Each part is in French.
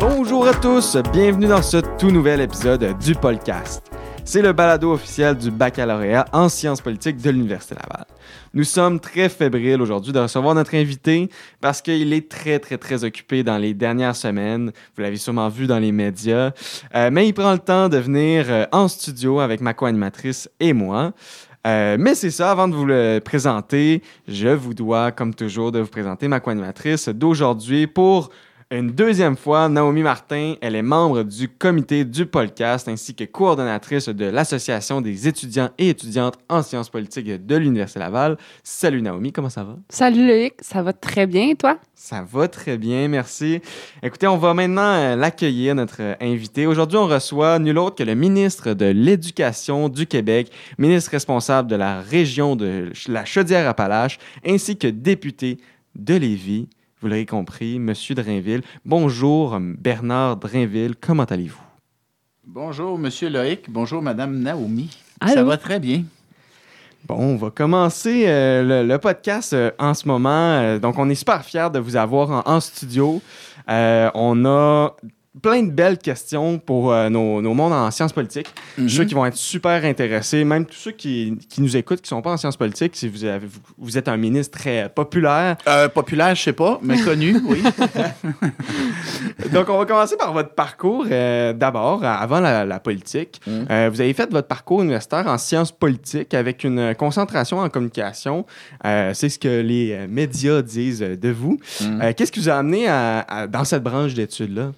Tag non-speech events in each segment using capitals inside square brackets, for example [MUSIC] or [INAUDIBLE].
Bonjour à tous, bienvenue dans ce tout nouvel épisode du podcast. C'est le balado officiel du baccalauréat en sciences politiques de l'Université Laval. Nous sommes très fébriles aujourd'hui de recevoir notre invité parce qu'il est très, très, très occupé dans les dernières semaines. Vous l'avez sûrement vu dans les médias. Euh, mais il prend le temps de venir euh, en studio avec ma co-animatrice et moi. Euh, mais c'est ça, avant de vous le présenter, je vous dois, comme toujours, de vous présenter ma co-animatrice d'aujourd'hui pour une deuxième fois, Naomi Martin, elle est membre du comité du podcast ainsi que coordonnatrice de l'Association des étudiants et étudiantes en sciences politiques de l'Université Laval. Salut Naomi, comment ça va? Salut Loïc, ça va très bien et toi? Ça va très bien, merci. Écoutez, on va maintenant euh, l'accueillir, notre euh, invité. Aujourd'hui, on reçoit nul autre que le ministre de l'Éducation du Québec, ministre responsable de la région de la Chaudière-Appalaches, ainsi que député de Lévis. Vous l'avez compris, Monsieur Drainville. Bonjour, Bernard Drainville. Comment allez-vous? Bonjour, Monsieur Loïc. Bonjour, Madame Naomi. Allô? Ça va très bien. Bon, on va commencer euh, le, le podcast euh, en ce moment. Euh, donc, on est super fiers de vous avoir en, en studio. Euh, on a plein de belles questions pour euh, nos, nos mondes en sciences politiques. Mhm. qu'ils vont être super intéressés. Même tous ceux qui, qui nous écoutent, qui ne sont pas en sciences politiques, si vous, avez, vous, vous êtes un ministre très populaire. Euh, populaire, je sais pas, mais connu, [LAUGHS] oui. Donc, on va commencer par votre parcours euh, d'abord, avant la, la politique. Mhm. Vous avez fait votre parcours universitaire en sciences politiques avec une concentration en communication. C'est ce que les médias disent de vous. Mhm. Qu'est-ce qui vous a amené à- à- dans cette branche d'études-là?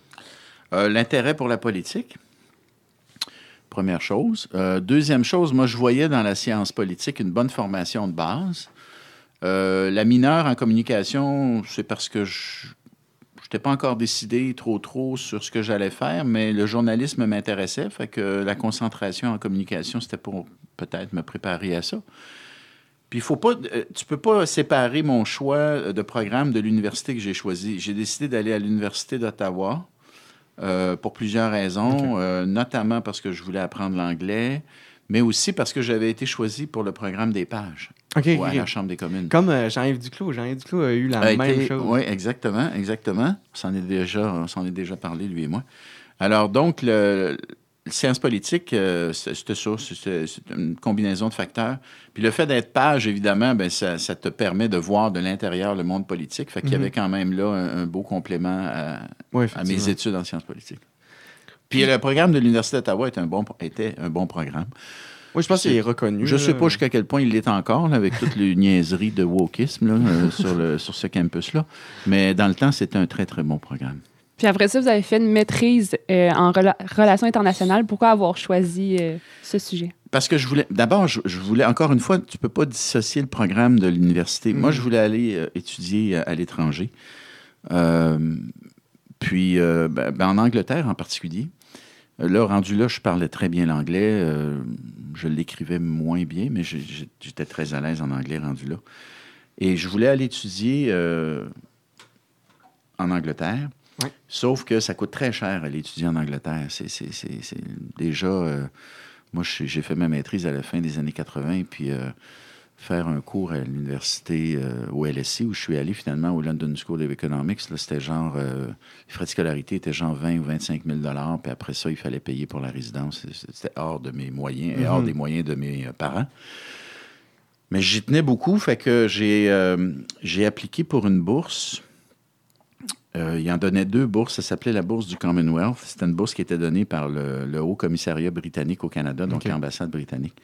Euh, L'intérêt pour la politique, première chose. Euh, deuxième chose, moi, je voyais dans la science politique une bonne formation de base. Euh, la mineure en communication, c'est parce que je n'étais pas encore décidé trop trop sur ce que j'allais faire, mais le journalisme m'intéressait, fait que la concentration en communication, c'était pour peut-être me préparer à ça. Puis faut pas, tu peux pas séparer mon choix de programme de l'université que j'ai choisi. J'ai décidé d'aller à l'université d'Ottawa euh, pour plusieurs raisons, euh, notamment parce que je voulais apprendre l'anglais, mais aussi parce que j'avais été choisi pour le programme des pages ouais, à la Chambre des communes. Comme euh, Jean-Yves Duclos. Jean-Yves Duclos a eu la A même été- chose. Oui, exactement, exactement. On s'en est déjà, on s'en est déjà parlé, lui et moi. Alors, donc, le, le science politique, euh, c'est- c'était ça, c'est une combinaison de facteurs. Puis le fait d'être page, évidemment, ben, ça, ça te permet de voir de l'intérieur le monde politique. Fait qu'il y Mhm. avait quand même là un, un beau complément à, Oui, à effectivement. mes études en sciences politiques. Puis le programme de l'Université d'Ottawa était un bon, était un bon programme. Oui, je pense qu'il est reconnu. Je ne sais pas jusqu'à quel point il l'est encore, là, avec toutes les [LAUGHS] niaiseries de wokisme là, euh, sur, le, sur ce campus-là. Mais dans le temps, c'était un très, très bon programme. Puis après ça, vous avez fait une maîtrise euh, en rela- relations internationales. Pourquoi avoir choisi euh, ce sujet? Parce que je voulais. D'abord, je, je voulais, encore une fois, tu ne peux pas dissocier le programme de l'université. Moi, je voulais aller euh, étudier à, à l'étranger. Puis, ben, ben, en Angleterre en particulier. Là, rendu là, je parlais très bien l'anglais. je l'écrivais moins bien, mais j'étais très à l'aise en anglais rendu là. Et je voulais aller étudier en Angleterre. Sauf que ça coûte très cher aller étudier en Angleterre. C'est c'est- c'est- c'est déjà. euh, moi, j'ai fait ma maîtrise à la fin des années 80, puis euh, faire un cours à l'université euh, au LSI, où je suis allé finalement au London School of Economics, là, c'était genre. les frais de scolarité étaient genre 20 ou 25 000 puis après ça, il fallait payer pour la résidence. C'était hors de mes moyens et hors Mhm. des moyens de mes parents. Mais j'y tenais beaucoup, fait que j'ai j'ai appliqué pour une bourse. Euh, il en donnait deux bourses. Ça s'appelait la bourse du Commonwealth. C'était une bourse qui était donnée par le, le Haut Commissariat britannique au Canada, donc l'ambassade britannique.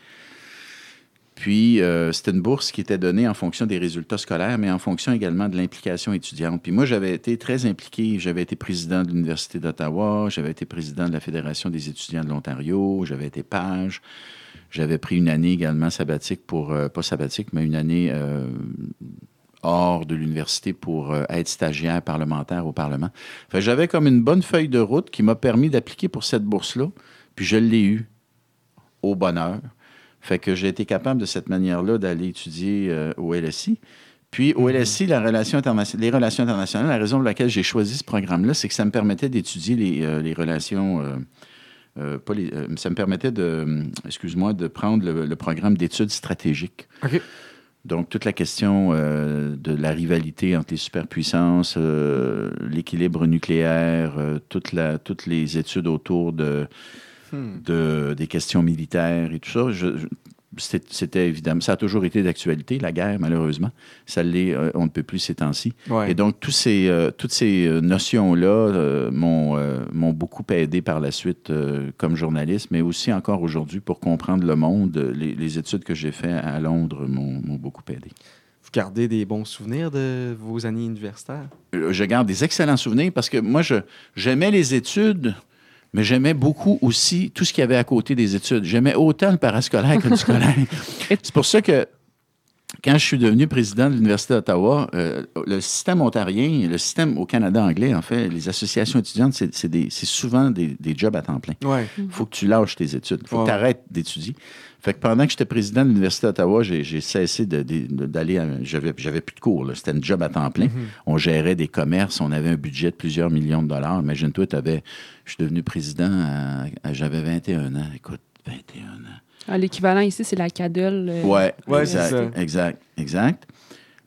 Puis, euh, c'était une bourse qui était donnée en fonction des résultats scolaires, mais en fonction également de l'implication étudiante. Puis moi, j'avais été très impliqué. J'avais été président de l'Université d'Ottawa, j'avais été président de la Fédération des étudiants de l'Ontario, j'avais été page. J'avais pris une année également sabbatique pour, euh, pas sabbatique, mais une année hors de l'université pour euh, être stagiaire parlementaire au Parlement. J'avais comme une bonne feuille de route qui m'a permis d'appliquer pour cette bourse-là, puis je l'ai eue au bonheur. Fait que j'ai été capable de cette manière-là d'aller étudier euh, au LSI. Puis au LSI, la relation internation- les relations internationales, la raison pour laquelle j'ai choisi ce programme-là, c'est que ça me permettait d'étudier les, euh, les relations. euh, pas les- ça me permettait de, excuse-moi, de prendre le, le programme d'études stratégiques. OK. Donc, toute la question euh, de la rivalité entre les superpuissances, euh, l'équilibre nucléaire, euh, toute la, toutes les études autour de, Hmm. de- des questions militaires et tout ça, je- je- c'était évidemment, ça a toujours été d'actualité, la guerre, malheureusement. Ça l'est, euh, on ne peut plus ces temps-ci. Ouais. Et donc, tous ces, euh, toutes ces euh, notions-là euh, m'ont beaucoup aidé par la suite comme journaliste, mais aussi encore aujourd'hui pour comprendre le monde. Les, les études que j'ai faites à Londres m'ont beaucoup aidé. Vous gardez des bons souvenirs de vos années universitaires? Je garde des excellents souvenirs parce que moi, je- j'aimais les études, mais j'aimais beaucoup aussi tout ce qu'il y avait à côté des études. J'aimais autant le parascolaire que le scolaire. [LAUGHS] C'est pour ça que quand je suis devenu président de l'Université d'Ottawa, euh, le système ontarien, le système au Canada anglais, en fait, les associations étudiantes, c'est souvent des, des jobs à temps plein. Ouais. Il faut que tu lâches tes études. Il faut Ouais. que tu arrêtes d'étudier. Fait que pendant que j'étais président de l'Université d'Ottawa, j'ai cessé d'aller. à- J'avais plus de cours. C'était un job à temps plein. On gérait des commerces. On avait un budget de plusieurs millions de dollars. Imagine-toi, t'avais- je suis devenu président j'avais 21 ans. Écoute, 21 ans. Ah, L'équivalent ici, c'est la CADEL. euh, Ouais, Ouais, c'est ça. exact, exact.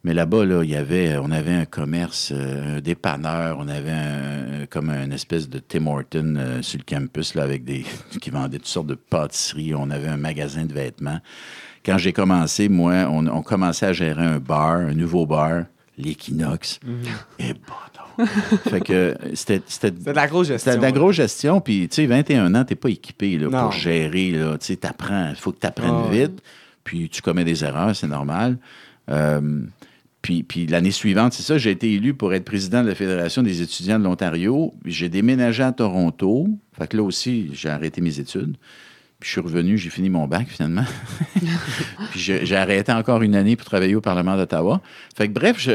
Mais là-bas, là, il y avait, on avait un commerce, euh, un dépanneur, on avait un- comme une espèce de Tim Horton euh, sur le campus là, avec des [LAUGHS] qui vendait toutes sortes de pâtisseries. On avait un magasin de vêtements. Quand j'ai commencé, moi, on, on commençait à gérer un bar, un nouveau bar, l'Equinox. Et bon, fait que c'était c'était de la grosse gestion. c'était de la grosse gestion, puis tu sais, 21 ans, t'es pas équipé là, pour gérer. Tu sais, t'apprends. Il faut que tu apprennes vite, puis tu commets des erreurs, c'est normal. Euh, puis, l'année suivante, c'est ça, j'ai été élu pour être président de la Fédération des étudiants de l'Ontario. J'ai déménagé à Toronto. Fait que là aussi, j'ai arrêté mes études. Puis je suis revenu, j'ai fini mon bac finalement. [LAUGHS] puis j'ai arrêté encore une année pour travailler au Parlement d'Ottawa. Fait que bref,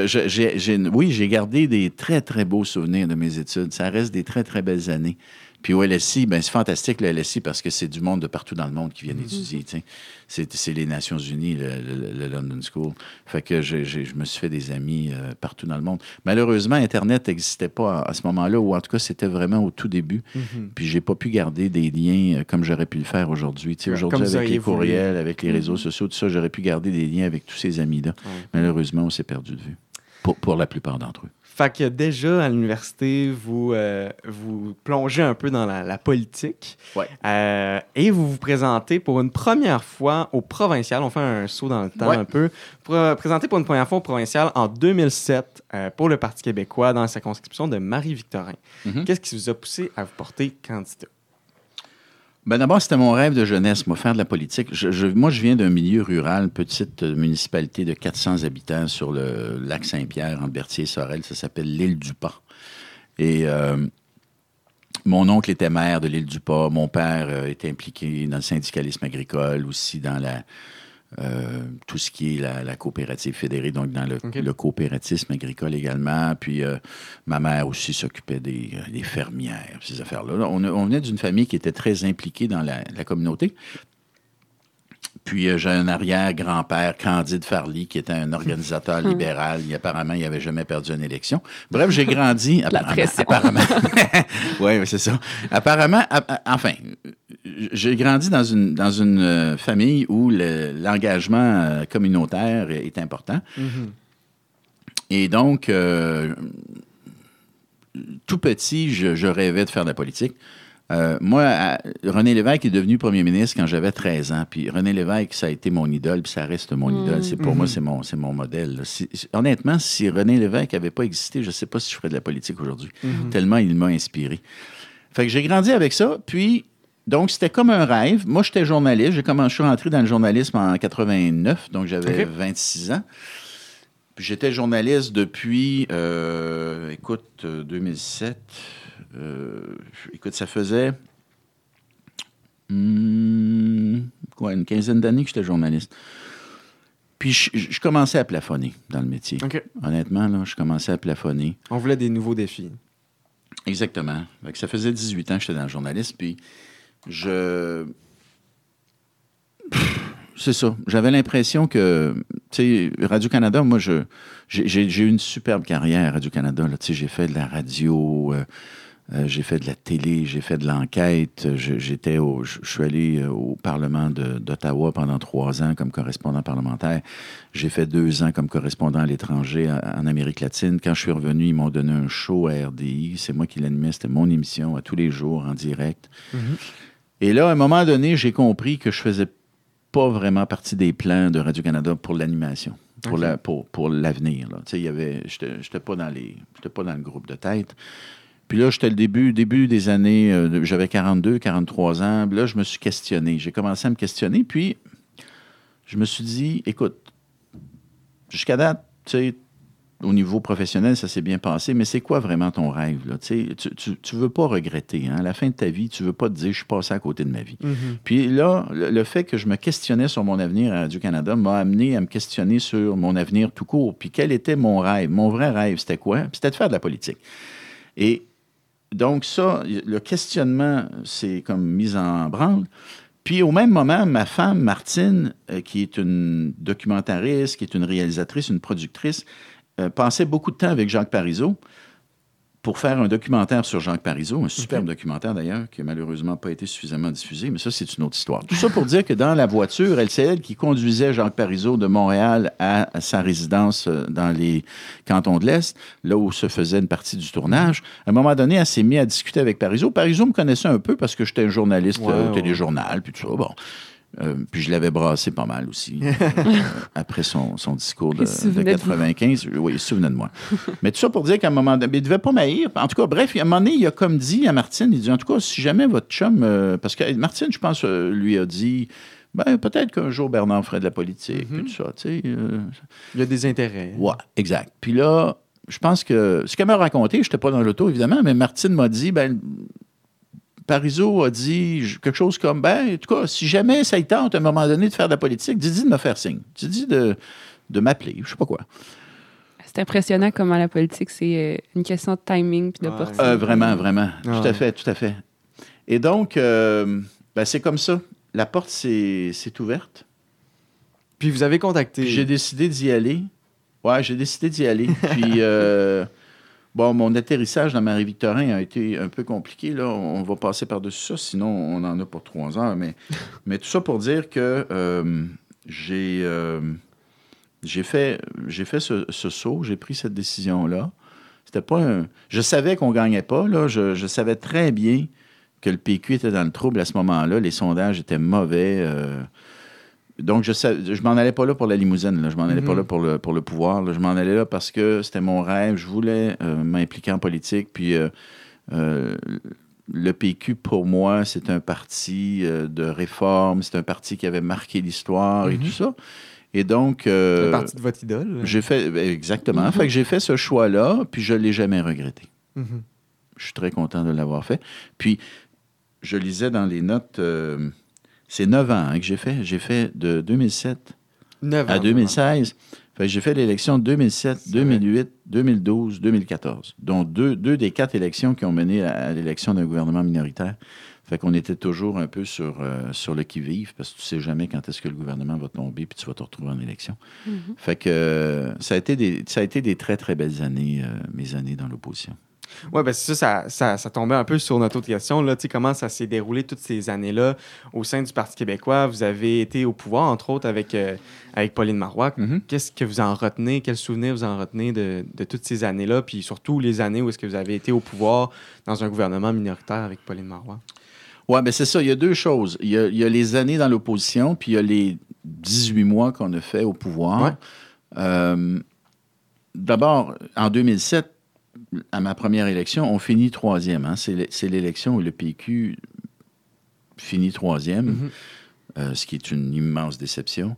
oui, j'ai gardé des très, très beaux souvenirs de mes études. Ça reste des très, très belles années. Puis au LSI, ben, c'est fantastique le LSI parce que c'est du monde de partout dans le monde qui viennent étudier. tu sais. C'est les Nations Unies, le, le- le London School. Fait que j'ai- j'ai- je me suis fait des amis euh, partout dans le monde. Malheureusement, Internet n'existait pas à, à ce moment-là, ou en tout cas, c'était vraiment au tout début. Mhm. Puis j'ai pas pu garder des liens euh, comme j'aurais pu le faire aujourd'hui. Aujourd'hui, avec les courriels, avec les réseaux sociaux, tout ça, j'aurais pu garder des liens avec tous ces amis-là. Ouais. Malheureusement, on s'est perdu de vue. Pour, pour la plupart d'entre eux. Fait que déjà à l'université, vous, euh, vous plongez un peu dans la, la politique. Ouais. Euh, et vous vous présentez pour une première fois au provincial. On fait un saut dans le temps Ouais. un peu. Pour, euh, présenter pour une première fois au provincial en 2007 euh, pour le Parti québécois dans la circonscription de Marie-Victorin. Mhm. Qu'est-ce qui vous a poussé à vous porter candidat? Ben d'abord, c'était mon rêve de jeunesse, moi, faire de la politique. Moi, je viens d'un milieu rural, petite euh, municipalité de 400 habitants sur le lac Saint-Pierre, entre Berthier Sorel. Ça s'appelle l'île du Pas. Et euh, mon oncle était maire de l'île du Pas. Mon père euh, était impliqué dans le syndicalisme agricole, aussi dans la, euh, tout ce qui est la, la coopérative fédérée, donc dans le, coopératisme agricole également. Puis euh, ma mère aussi s'occupait des, euh, des fermières, ces affaires-là. Là, On, on venait d'une famille qui était très impliquée dans la, la communauté. Puis euh, j'ai un arrière-grand-père, Candide Farley, qui était un organisateur libéral. Il, apparemment, il n'avait jamais perdu une élection. Bref, j'ai grandi. apparemment, [LAUGHS] oui, c'est ça. Apparemment, a- a- enfin, j'ai grandi dans une, dans une euh, famille où le- l'engagement euh, communautaire est, important. Et donc, euh, tout petit, je, je rêvais de faire de la politique. Euh, moi, à- René Lévesque est devenu premier ministre quand j'avais 13 ans. Puis René Lévesque, ça a été mon idole, puis ça reste mon idole. C'est, pour moi, c'est mon, c'est mon modèle. Si- honnêtement, si René Lévesque n'avait pas existé, je ne sais pas si je ferais de la politique aujourd'hui. Tellement il m'a inspiré. Fait que j'ai grandi avec ça. Puis, donc, c'était comme un rêve. Moi, j'étais journaliste. J'ai commencé, je suis rentré dans le journalisme en 89, donc j'avais OK. 26 ans. Puis j'étais journaliste depuis, euh, écoute, euh, 2007. Euh, écoute, ça faisait hmm, quoi, une quinzaine d'années que j'étais journaliste. Puis je, je commençais à plafonner dans le métier. Honnêtement, là, je commençais à plafonner. On voulait des nouveaux défis. Exactement. Fait que ça faisait 18 ans que j'étais dans le journalisme, puis je... C'est ça. J'avais l'impression que Tu sais, Radio-Canada, moi, je, j'ai, eu une superbe carrière à Radio-Canada. là. Tu sais, j'ai fait de la radio, euh, euh, j'ai fait de la télé, j'ai fait de l'enquête. Je, j'étais au, je, je suis allé euh, au Parlement d'Ottawa pendant trois ans comme correspondant parlementaire. J'ai fait deux ans comme correspondant à l'étranger en Amérique latine. Quand je suis revenu, ils m'ont donné un show à RDI. C'est moi qui l'animais. C'était mon émission à tous les jours en direct. Et là, à un moment donné, j'ai compris que je faisais pas vraiment partie des plans de Radio-Canada pour l'animation, pour, Ok. la, pour, pour l'avenir. là. Tu sais, il y avait, j'étais, j'étais pas dans les, pas dans le groupe de tête. Puis là, j'étais le début, début des années, euh, j'avais 42, 43 ans. Là, je me suis questionné. J'ai commencé à me questionner. Puis, je me suis dit, écoute, jusqu'à date, tu sais, au niveau professionnel, ça s'est bien passé, mais c'est quoi vraiment ton rêve? Là? Tu Tu, tu, veux pas regretter. Hein? À la fin de ta vie, tu veux pas te dire, je suis passé à côté de ma vie. Puis là, le, le fait que je me questionnais sur mon avenir à Radio-Canada m'a amené à me questionner sur mon avenir tout court. Puis quel était mon rêve? Mon vrai rêve, c'était quoi? Puis c'était de faire de la politique. Et donc ça, le questionnement s'est comme mis en branle. Puis au même moment, ma femme, Martine, euh, qui est une documentariste, qui est une réalisatrice, une productrice, euh, passait beaucoup de temps avec Jacques Parizeau pour faire un documentaire sur Jacques Parizeau, un superbe documentaire d'ailleurs, qui n'a malheureusement pas été suffisamment diffusé, mais ça, c'est une autre histoire. Tout ça pour dire que dans la voiture, elle, c'est elle qui conduisait Jacques Parizeau de Montréal à, à sa résidence euh, dans les cantons de l'Est, là où se faisait une partie du tournage. À un moment donné, elle s'est mise à discuter avec Parizeau. Parizeau me connaissait un peu parce que j'étais un journaliste Ouais, euh, au téléjournal, puis tout ça. Bon. Euh, puis je l'avais brassé pas mal aussi, [LAUGHS] euh, après son, son discours de, de souvenait de vous. 95. Oui, il se souvenait de moi. Mais tout ça pour dire qu'à un moment donné, il devait pas m'haïr. En tout cas, bref, à un moment donné, il a comme dit à Martine, il dit, en tout cas, si jamais votre chum... euh, parce que Martine, je pense, euh, lui a dit, ben peut-être qu'un jour Bernard ferait de la politique, Mhm. puis tout ça, tu sais. euh, Il y a des intérêts. Ouais, exact. Puis là, je pense que ce qu'elle m'a raconté, je n'étais pas dans l'auto, évidemment, mais Martine m'a dit, ben, Parizeau a dit quelque chose comme, ben, en tout cas, si jamais ça y tente à un moment donné de faire de la politique, dis-y de me faire signe. Dis-y de, de m'appeler, je sais pas quoi. C'est impressionnant comment la politique, c'est euh, une question de timing puis d'opportunité. Euh, vraiment, vraiment. Ah tout à fait, tout à fait. Et donc, euh, ben, c'est comme ça. La porte s'est ouverte. Puis vous avez contacté. J'ai décidé d'y aller. Ouais, j'ai décidé d'y aller. [LAUGHS] Puis, euh, bon, mon atterrissage dans Marie-Victorin a été un peu compliqué. Là. On va passer par-dessus ça, sinon on en a pour trois heures. Mais, [LAUGHS] mais tout ça pour dire que euh, j'ai euh, j'ai fait, j'ai fait ce, ce saut, j'ai pris cette décision-là. C'était pas un... Je savais qu'on gagnait pas. Là. Je, je savais très bien que le PQ était dans le trouble à ce moment-là. Les sondages étaient mauvais. euh, donc, je ne je m'en allais pas là pour la limousine. Là. Je m'en allais pas Mhm. là pour le, pour le pouvoir. là. Je m'en allais là parce que c'était mon rêve. Je voulais euh, m'impliquer en politique. Puis, euh, euh, le PQ, pour moi, c'est un parti de réforme. C'est un parti qui avait marqué l'histoire et Mhm. tout ça. Et donc... C'est partie de votre idole. j'ai fait... ben, Exactement. Fait que j'ai fait ce choix-là, puis je ne l'ai jamais regretté. Mhm. Je suis très content de l'avoir fait. Puis, je lisais dans les notes, c'est neuf ans hein, que j'ai fait. J'ai fait de 2007 Neuf à ans, 2016. Fait que j'ai fait l'élection de 2007, C'est 2008, 2012, 2014, dont deux, deux des quatre élections qui ont mené à, à l'élection d'un gouvernement minoritaire. Fait qu'on était toujours un peu sur, euh, sur le qui-vive, parce que tu sais jamais quand est-ce que le gouvernement va tomber, puis tu vas te retrouver en élection. Mhm. Fait que euh, ça, a été des, ça a été des très, très belles années, euh, mes années dans l'opposition. Oui, ben c'est ça, ça, ça, ça tombait un peu sur notre autre question. Là, comment ça s'est déroulé toutes ces années-là au sein du Parti québécois? Vous avez été au pouvoir, entre autres, avec, euh, avec Pauline Marois. Qu'est-ce que vous en retenez? Quels souvenirs vous en retenez de, de toutes ces années-là? Puis surtout les années où est-ce que vous avez été au pouvoir dans un gouvernement minoritaire avec Pauline Marois? Oui, bien c'est ça. Il y a deux choses. Il y a, il y a les années dans l'opposition, puis il y a les 18 mois qu'on a fait au pouvoir. Ouais. Euh, D'abord, en 2007, à ma première élection, on finit troisième. hein. C'est l'é- c'est l'élection où le PQ finit troisième, Mhm. euh, ce qui est une immense déception.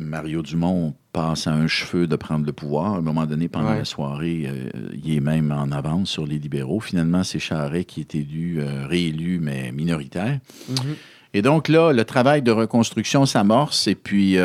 Mario Dumont passe à un cheveu de prendre le pouvoir. À un moment donné, pendant Ouais. la soirée, euh, il est même en avance sur les libéraux. Finalement, c'est Charret qui est élu, euh, réélu, mais minoritaire. Mhm. Et donc là, le travail de reconstruction s'amorce et puis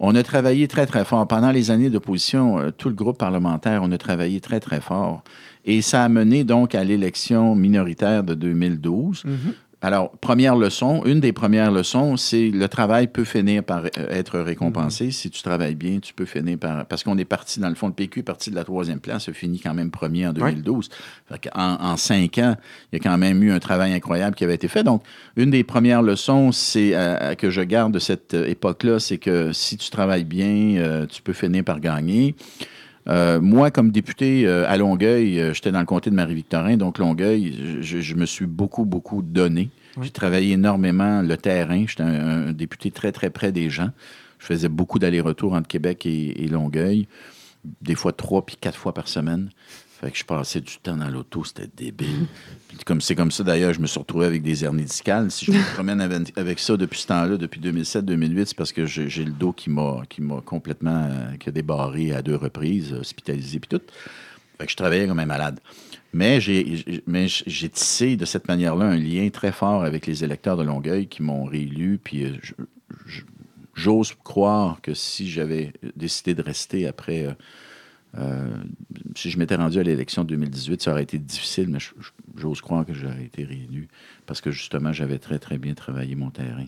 on a travaillé très, très fort. Pendant les années d'opposition, euh, tout le groupe parlementaire, on a travaillé très, très fort. Et ça a mené donc à l'élection minoritaire de 2012. Mhm. Alors, première leçon, une des premières leçons, c'est le travail peut finir par euh, être récompensé. Mhm. Si tu travailles bien, tu peux finir par... Parce qu'on est parti, dans le fond, le PQ est parti de la troisième place, a fini quand même premier en 2012. Fait en, en cinq ans, il y a quand même eu un travail incroyable qui avait été fait. Donc, une des premières leçons c'est euh, que je garde de cette euh, époque-là, c'est que si tu travailles bien, euh, tu peux finir par gagner. Euh, moi, comme député euh, à Longueuil, euh, j'étais dans le comté de Marie-Victorin, donc Longueuil, je, je me suis beaucoup, beaucoup donné. Oui. J'ai travaillé énormément le terrain. J'étais un, un député très, très près des gens. Je faisais beaucoup d'allers-retours entre Québec et, et Longueuil, des fois trois puis quatre fois par semaine. Fait que je passais du temps dans l'auto, c'était débile. [LAUGHS] Puis comme c'est comme ça d'ailleurs, je me suis retrouvé avec des hernies discales. Si je me [LAUGHS] promène avec, avec ça depuis ce temps-là, depuis 2007-2008, c'est parce que j'ai le dos qui m'a qui m'a complètement euh, qui a débarré à deux reprises, hospitalisé puis tout. Fait que je travaillais comme un malade. Mais j'ai j'ai- mais j'ai tissé de cette manière-là un lien très fort avec les électeurs de Longueuil qui m'ont réélu. Puis euh, j'ose croire que si j'avais décidé de rester après. euh, euh, si je m'étais rendu à l'élection de 2018, ça aurait été difficile, mais j'ose croire que j'aurais été réélu parce que justement, j'avais très, très bien travaillé mon terrain.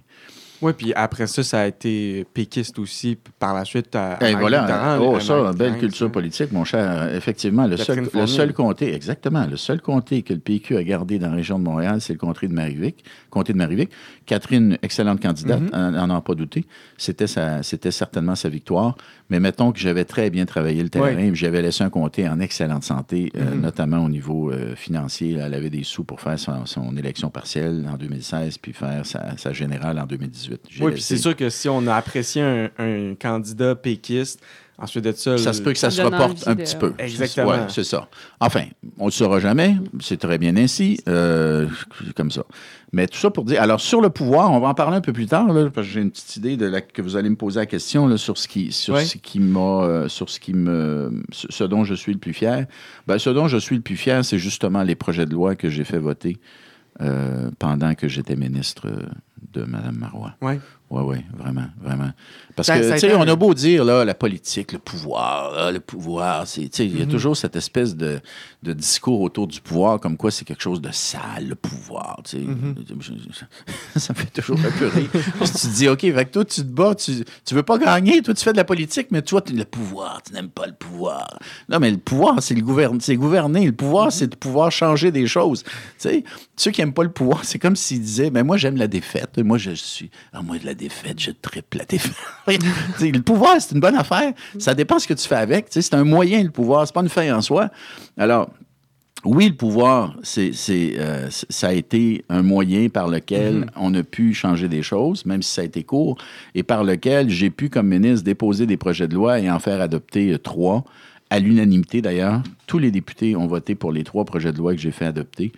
Oui, puis après ça, ça a été péquiste aussi par la suite. À, à Et voilà, Marie-Victorin, oh, à ça, belle culture ça. politique, mon cher. Effectivement, le Catherine seul, le seul comté, exactement, le seul comté que le PQ a gardé dans la région de Montréal, c'est le comté de Marivic. Comté de Marivic. Catherine, excellente candidate, Mhm. en n'en a pas douté. C'était certainement sa victoire. Mais mettons que j'avais très bien travaillé le terrain, puis j'avais laissé un comté en excellente santé, euh, Mhm. notamment au niveau euh, financier. Elle avait des sous pour faire son, son élection partielle en 2016, puis faire sa, sa générale en 2018. J'ai Oui, puis c'est sûr que si on a apprécié un, un candidat péquiste, ensuite de ça. Ça se peut que ça se reporte un de- petit peu. Exactement. Ouais, c'est ça. Enfin, on ne le saura jamais. C'est très bien ainsi. euh, comme ça. Mais tout ça pour dire. Alors, sur le pouvoir, on va en parler un peu plus tard, là, parce que j'ai une petite idée de la, que vous allez me poser la question là, sur ce qui, sur Ouais. ce qui m'a. euh, sur ce qui me. Ce, ce dont je suis le plus fier. Ben, ce dont je suis le plus fier, c'est justement les projets de loi que j'ai fait voter euh, pendant que j'étais ministre euh, de Mme Marois. Ouais. Oui, oui, vraiment, vraiment. Parce Ça- que, tu sais, on a beau dire, là, la politique, le pouvoir, là, le pouvoir, c'est, tu sais, il y a Mhm. toujours cette espèce de, de discours autour du pouvoir, comme quoi c'est quelque chose de sale, le pouvoir, tu sais. Mhm. [LAUGHS] Ça me fait toujours un peu rire. Parce que tu te dis, OK, que toi, tu te bats, tu, tu veux pas gagner, toi, tu fais de la politique, mais toi, tu le pouvoir, tu n'aimes pas le pouvoir. Non, mais le pouvoir, c'est le gouverne, c'est gouverner. Le pouvoir, c'est de pouvoir changer des choses. Tu sais, ceux qui n'aiment pas le pouvoir, c'est comme s'ils disaient, mais moi, j'aime la défaite. Moi, je suis, ah, moi, de la défaite, je triple la défaite. [LAUGHS] Le pouvoir, c'est une bonne affaire. Ça dépend ce que tu fais avec. C'est un moyen, le pouvoir. C'est pas une fin en soi. Alors, oui, le pouvoir, c'est, euh, ça a été un moyen par lequel Mhm. on a pu changer des choses, même si ça a été court, et par lequel j'ai pu, comme ministre, déposer des projets de loi et en faire adopter euh, trois, à l'unanimité d'ailleurs. Tous les députés ont voté pour les trois projets de loi que j'ai fait adopter.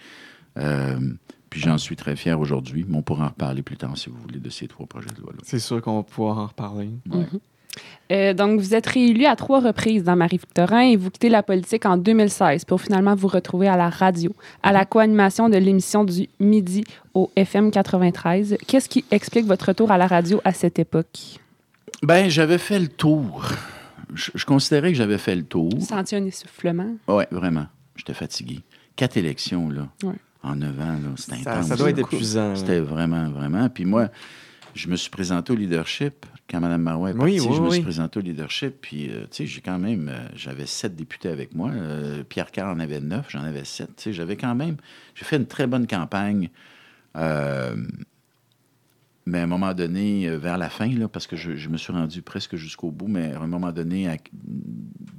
Euh, puis j'en suis très fier aujourd'hui. Mais on pourra en reparler plus tard, si vous voulez, de ces trois projets de loi-là. C'est sûr qu'on va pouvoir en reparler. Ouais. Euh, donc, vous êtes réélu à trois reprises dans Marie-Victorin et vous quittez la politique en 2016 pour finalement vous retrouver à la radio, à la co-animation de l'émission du midi au FM 93. Qu'est-ce qui explique votre retour à la radio à cette époque? Ben, j'avais fait le tour. Je, je considérais que j'avais fait le tour. Vous sentiez un essoufflement? Oui, vraiment. J'étais fatigué. Quatre élections, là, Ouais. En neuf ans, là, c'était intense. ça doit être épuisant. C'était vraiment, vraiment. Puis moi, je me suis présenté au leadership. Quand Mme Marois est Oui, partie, oui, je me suis oui. présenté au leadership. Puis, euh, tu sais, j'ai quand même... euh, j'avais sept députés avec moi. Euh, Pierre Carr en avait neuf, j'en avais sept. Tu sais, j'avais quand même... J'ai fait une très bonne campagne. Mais à un moment donné, vers la fin, là, parce que je, je me suis rendu presque jusqu'au bout, mais à un moment donné, à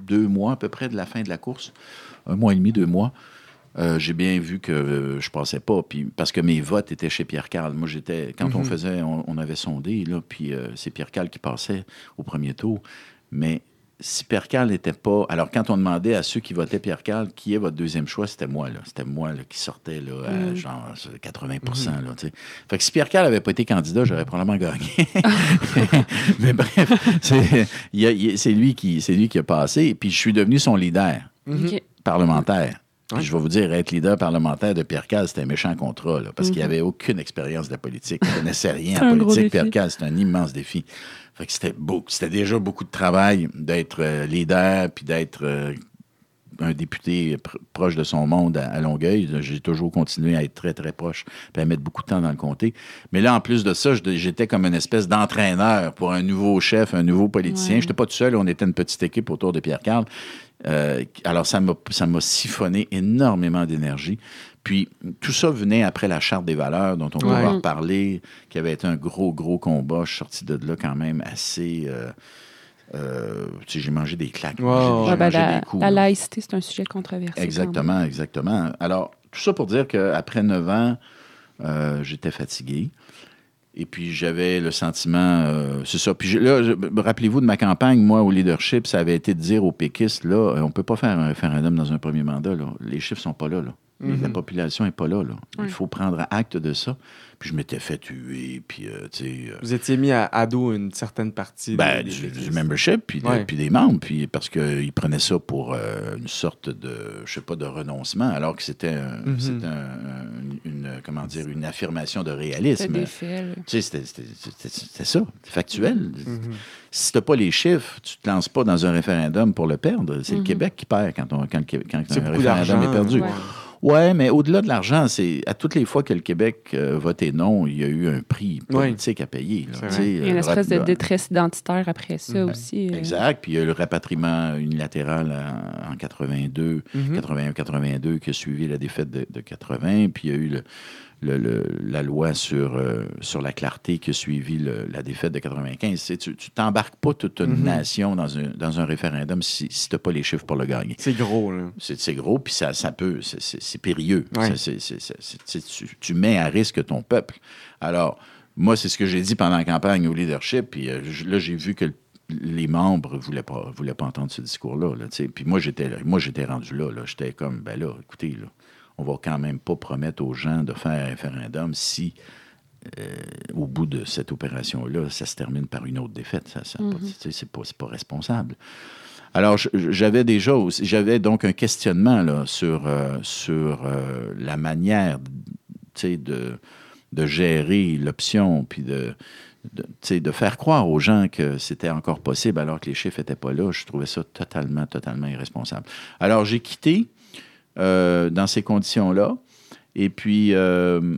deux mois à peu près de la fin de la course, un mois et demi, deux mois, euh, j'ai bien vu que euh, je passais pas. Puis, parce que mes votes étaient chez Pierre Carl. Moi, j'étais. Quand on Mhm. faisait, on, on avait sondé, là, puis euh, c'est Pierre Carl qui passait au premier tour. Mais si Pierre Carl n'était pas. Alors, quand on demandait à ceux qui votaient Pierre Carl qui est votre deuxième choix, c'était moi, là. C'était moi là, qui sortais là, à Mhm. genre 80 là, tu sais. Fait que si Pierre Carl n'avait pas été candidat, j'aurais probablement gagné. [LAUGHS] Mais bref, c'est lui, qui- c'est lui qui a passé. Puis je suis devenu son leader Mhm. Parlementaire. Puis je vais vous dire, être leader parlementaire de Pierre Cal, c'était un méchant contrat, là, parce qu'il Mhm. n'avait aucune expérience de la politique. Il ne connaissait [LAUGHS] rien C'est en politique. Pierre Cal, c'était un immense défi. Fait que c'était déjà beaucoup de travail d'être euh, leader, puis d'être euh, un député pr- proche de son monde à, à Longueuil. J'ai toujours continué à être très, très proche puis à mettre beaucoup de temps dans le comté. Mais là, en plus de ça, j'étais comme une espèce d'entraîneur pour un nouveau chef, un nouveau politicien. Ouais. Je n'étais pas tout seul, on était une petite équipe autour de Pierre-Carl. Euh, alors, ça m'a siphonné énormément d'énergie. Puis, tout ça venait après la Charte des valeurs, dont on Ouais. va reparler, qui avait été un gros, gros combat. Je suis sorti de là quand même assez... euh, euh, tu sais, j'ai mangé des claques. Ouais, J'ai- ouais, Ouais, ben, la, des coups, la laïcité, c'est un sujet controversé. Exactement, exactement. Alors, tout ça pour dire qu'après neuf ans, euh, j'étais fatigué. Et puis, j'avais le sentiment, euh, c'est ça. Puis je- là, rappelez-vous de ma campagne, moi, au leadership, ça avait été de dire aux péquistes, là, on ne peut pas faire un référendum dans un premier mandat. Là. Les chiffres sont pas là. là. Mhm. La population n'est pas là, là. Il faut prendre acte de ça. Puis je m'étais fait tuer, puis, euh, tu sais... euh, Vous étiez mis à, à dos une certaine partie ben, des- du, des- du membership, puis, de- puis des membres, puis parce qu'ils prenaient ça pour euh, une sorte de, je sais pas, de renoncement, alors que c'était un- Mhm. un- une, comment dire, une affirmation de réalisme. c'était- ça, factuel. Mhm. Si tu n'as pas les chiffres, tu te lances pas dans un référendum pour le perdre. C'est le. Québec qui perd quand, on, quand, un référendum est perdu. Ouais. Ouais, mais au-delà de l'argent, c'est à toutes les fois que le Québec euh, votait non, il y a eu un prix politique à payer. là. Il y a une euh, espèce de détresse identitaire après ça Mhm. aussi. euh. Exact. Puis il y a eu le rapatriement unilatéral en, en 82, Mhm. 81-82 qui a suivi la défaite de, de 80. Puis il y a eu le, le- le- la loi sur, euh, sur la clarté qui a suivi le- la défaite de 95. Tu t'embarques pas toute une Mhm. nation dans un, dans un référendum si, si tu n'as pas les chiffres pour le gagner. C'est gros, là. C'est gros, puis ça, ça peut, c'est- périlleux. Ouais. Ça, tu, tu mets à risque ton peuple. Alors, moi, c'est ce que j'ai dit pendant la campagne au leadership, puis euh, là, j'ai vu que le- les membres ne voulaient pas, voulaient pas entendre ce discours-là. Là, puis moi, j'étais moi, j'étais rendu là. là. J'étais comme, ben là, écoutez, là, on va quand même pas promettre aux gens de faire un référendum si, euh, au bout de cette opération-là, ça se termine par une autre défaite. Ça, ça Mhm. c'est pas, responsable. Alors, j'avais déjà aussi, j'avais donc un questionnement là, sur, euh, sur euh, la manière de, de gérer l'option, puis de, de, de faire croire aux gens que c'était encore possible alors que les chiffres n'étaient pas là. Je trouvais ça totalement, totalement irresponsable. Alors, j'ai quitté euh, dans ces conditions-là, et puis euh,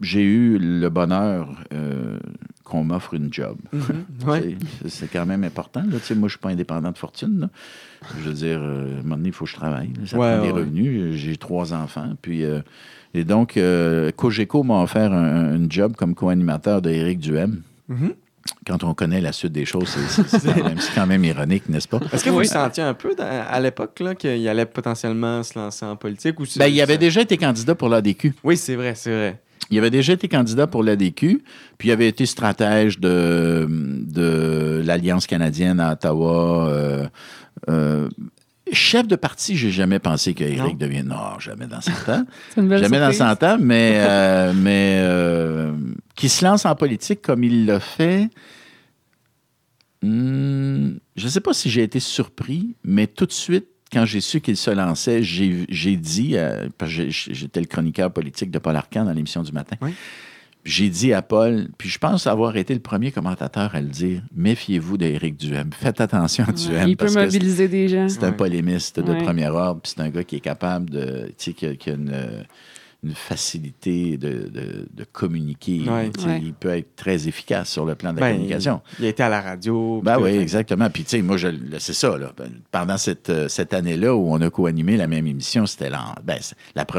j'ai eu le bonheur euh, qu'on m'offre une job. Mhm. [LAUGHS] Ouais. C'est- quand même important. Là. Tu sais, Moi, je ne suis pas indépendant de fortune. là. Je veux dire, à un moment donné, il faut que je travaille. là. Ça Ouais, prend des ouais. revenus. J'ai trois enfants. Puis, euh, et donc, euh, Cogeco m'a offert un, un job comme co-animateur de Duhem. Mhm. Quand on connaît la suite des choses, c'est- quand, même- c'est quand même ironique, n'est-ce pas? Est-ce que vous Oui. sentiez un peu dans- à l'époque là, qu'il allait potentiellement se lancer en politique? Ou Ben, il avait déjà été candidat pour l'ADQ. Oui, c'est vrai, c'est vrai. Il avait déjà été candidat pour l'ADQ, puis il avait été stratège de, de l'Alliance canadienne à Ottawa. euh, euh, chef de parti, j'ai jamais pensé qu'Éric devienne. Non, jamais dans 100 ans. [LAUGHS] Jamais dans surprise. 100 ans, mais, [LAUGHS] euh, mais euh, qui se lance en politique comme il l'a fait. hmm, je ne sais pas si j'ai été surpris, mais tout de suite, quand j'ai su qu'il se lançait, j'ai dit, euh, parce que j'étais le chroniqueur politique de Paul Arcan dans l'émission du matin, Oui. J'ai dit à Paul, puis je pense avoir été le premier commentateur à le dire, méfiez-vous d'Éric Duhem. Faites attention à Ouais, Duhem. il peut parce que mobiliser des gens. c'est un Ouais. polémiste de Ouais. premier ordre, puis c'est un gars qui est capable de. Tu sais, qui a, qui a une, euh, une facilité de, de- de communiquer. Ouais. Ouais. Il peut être très efficace sur le plan de la Ben, communication. Il a été à la radio. Ben oui, exactement. Puis, tu sais, moi, c'est ça. Là. Ben, Pendant cette, euh, cette année-là où on a co-animé la même émission, c'était l'en- ben,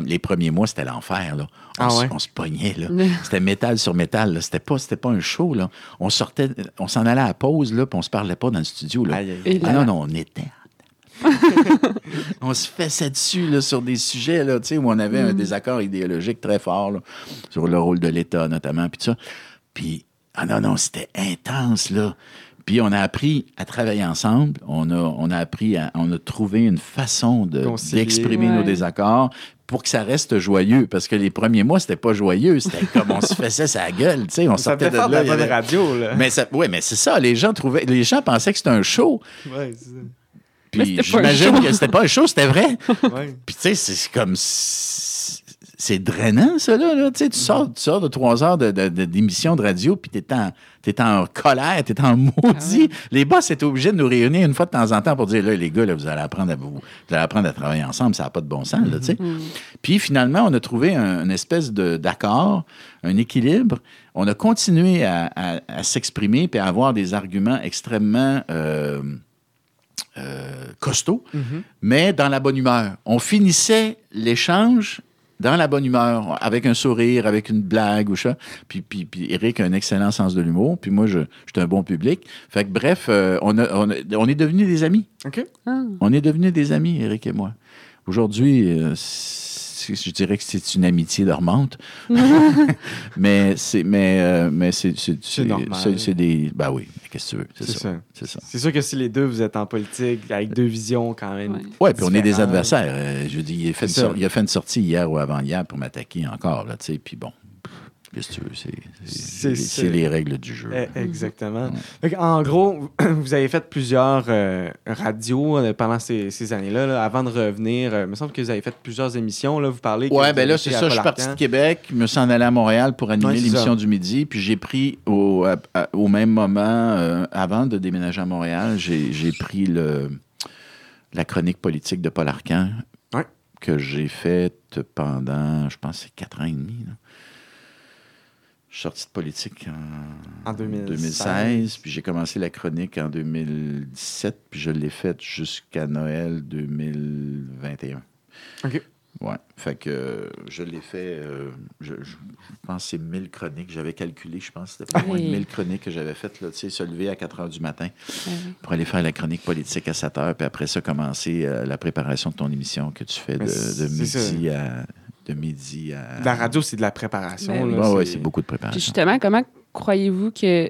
les premiers mois, c'était l'enfer. là. On, Ah ouais? on se pognait. là. [LAUGHS] C'était métal sur métal. C'était pas, c'était pas un show. Là. On sortait, on s'en allait à la pause, là, puis on se parlait pas dans le studio. Là. Aïe, aïe. Et Ah là- non, non, on était. [LAUGHS] on se fessait dessus là, sur des sujets là, où on avait un désaccord idéologique très fort là, sur le rôle de l'État notamment, puis tout ça. Puis, ah non, non, c'était intense, là. Puis on a appris à travailler ensemble, on a, on a appris, à, on a trouvé une façon de- d'exprimer nos désaccords pour que ça reste joyeux. Parce que les premiers mois, c'était pas joyeux, c'était comme on se fessait sa gueule, tu sais, on Ça sortait de la avait- radio, là. mais ça, ouais, mais c'est ça, les gens trouvaient, les gens pensaient que c'était un show. Ouais, c'est Mais Puis j'imagine que c'était pas un show, c'était vrai. Ouais. Puis tu sais, c'est comme. c'est drainant, ça, là. là. Tu, sais, tu, sors, tu sors de trois heures de, de- de- d'émission de radio, puis t'es en, t'es en colère, t'es en [LAUGHS] maudit. Les boss étaient obligés de nous réunir une fois de temps en temps pour dire, là, les gars, là, vous allez apprendre à vous, vous allez apprendre à travailler ensemble, ça n'a pas de bon sens, là, tu sais. Puis finalement, on a trouvé un, une espèce de, d'accord, un équilibre. On a continué à, à- à s'exprimer puis à avoir des arguments extrêmement euh, euh, costauds, mais dans la bonne humeur. On finissait l'échange dans la bonne humeur, avec un sourire, avec une blague ou ça. Puis, puis, puis Eric a un excellent sens de l'humour, puis moi, je, je suis un bon public. Fait que bref, euh, on, a- on, a- on est devenus des amis. OK. Ah. On est devenus des amis, Eric et moi. Aujourd'hui, euh, c'est- je dirais que c'est une amitié dormante. [LAUGHS] mais c'est mais, euh, mais c'est des ben oui, qu'est-ce que tu veux, c'est ça. C'est ça. C'est sûr que si les deux, vous êtes en politique, avec deux visions quand même. Ouais. Ouais, puis on est des adversaires. Euh, je veux dire, il a, fait une il a fait une sortie hier ou avant-hier pour m'attaquer encore, là, tu sais, puis bon, qu'est-ce que tu veux, c'est- les règles du jeu. Eh, Exactement. Fait en gros, [CLEARS THROAT] vous avez fait plusieurs euh, radios euh, pendant ces, ces années-là, là, avant de revenir. euh, il me semble que vous avez fait plusieurs émissions. Là, vous parlez. vous ben là, c'est ça. Je suis parti de. Québec, je me suis en allé à Montréal pour animer Ouais, l'émission du midi. Puis j'ai pris au, à- à- au même moment, euh, avant de déménager à Montréal, j'ai j'ai pris le, la chronique politique de Paul Arcan Ouais. que j'ai faite pendant, je pense, c'est quatre ans et demi. là. Je suis sorti de politique en, En 2016. 2016, puis j'ai commencé la chronique en 2017, puis je l'ai faite jusqu'à Noël 2021. OK. Ouais. Fait que euh, je l'ai fait, euh, je, je pense que c'est 1000 chroniques. J'avais calculé, je pense que c'était pas moins de Oui. 1000 chroniques que j'avais faites, là, tu sais, se lever à 4 heures du matin Ouais. pour aller faire la chronique politique à 7 heures, puis après ça, commencer euh, la préparation de ton émission que tu fais de, de midi à. De midi à. La radio, c'est de la préparation. Ben oui. Ouais, ouais, c'est beaucoup de Puis préparation. justement, comment croyez-vous que,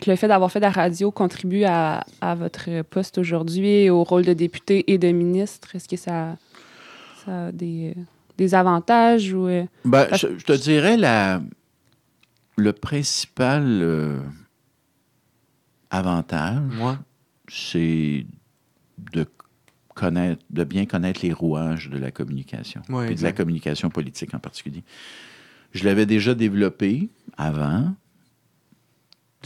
que le fait d'avoir fait de la radio contribue à, à votre poste aujourd'hui, au rôle de député et de ministre? Est-ce que ça, ça a des, des avantages ou... euh, Ben, je, je te dirais la, le principal euh, avantage, Moi, c'est de connaître, de bien connaître les rouages de la communication, Ouais, puis de la communication politique en particulier. Je l'avais déjà développé avant.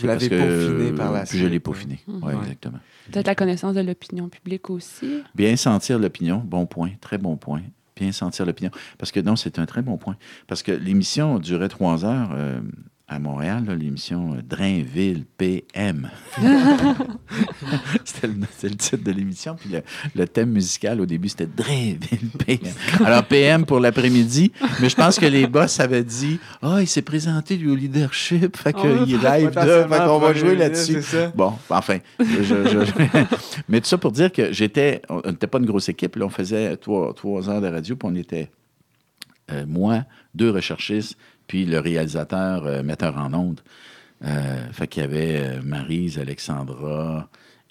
parce que- peaufiné par la puis suite. Je l'ai peaufiné, oui, Ouais. exactement. Peut-être la connaissance de l'opinion publique aussi? Bien sentir l'opinion, bon point, très bon point. Bien sentir l'opinion. Parce que non, c'est un très bon point. Parce que l'émission durait trois heures euh, à Montréal, l'émission euh, Drainville PM. [LAUGHS] c'était le, titre de l'émission. Puis le, le thème musical au début, c'était Drainville PM. [LAUGHS] Alors PM pour l'après-midi, mais je pense que les boss avaient dit Ah, il s'est présenté lui au leadership, fait qu'il rêve là, fait qu'on va jouer là-dessus. Bon, enfin. je- je- je- [LAUGHS] Mais tout ça pour dire que j'étais. On n'était pas une grosse équipe. Là, on faisait trois, trois heures de radio, puis on était euh, moi, deux recherchistes, puis le réalisateur, euh, metteur en ondes. Euh, fait qu'il y avait euh, Maryse, Alexandra,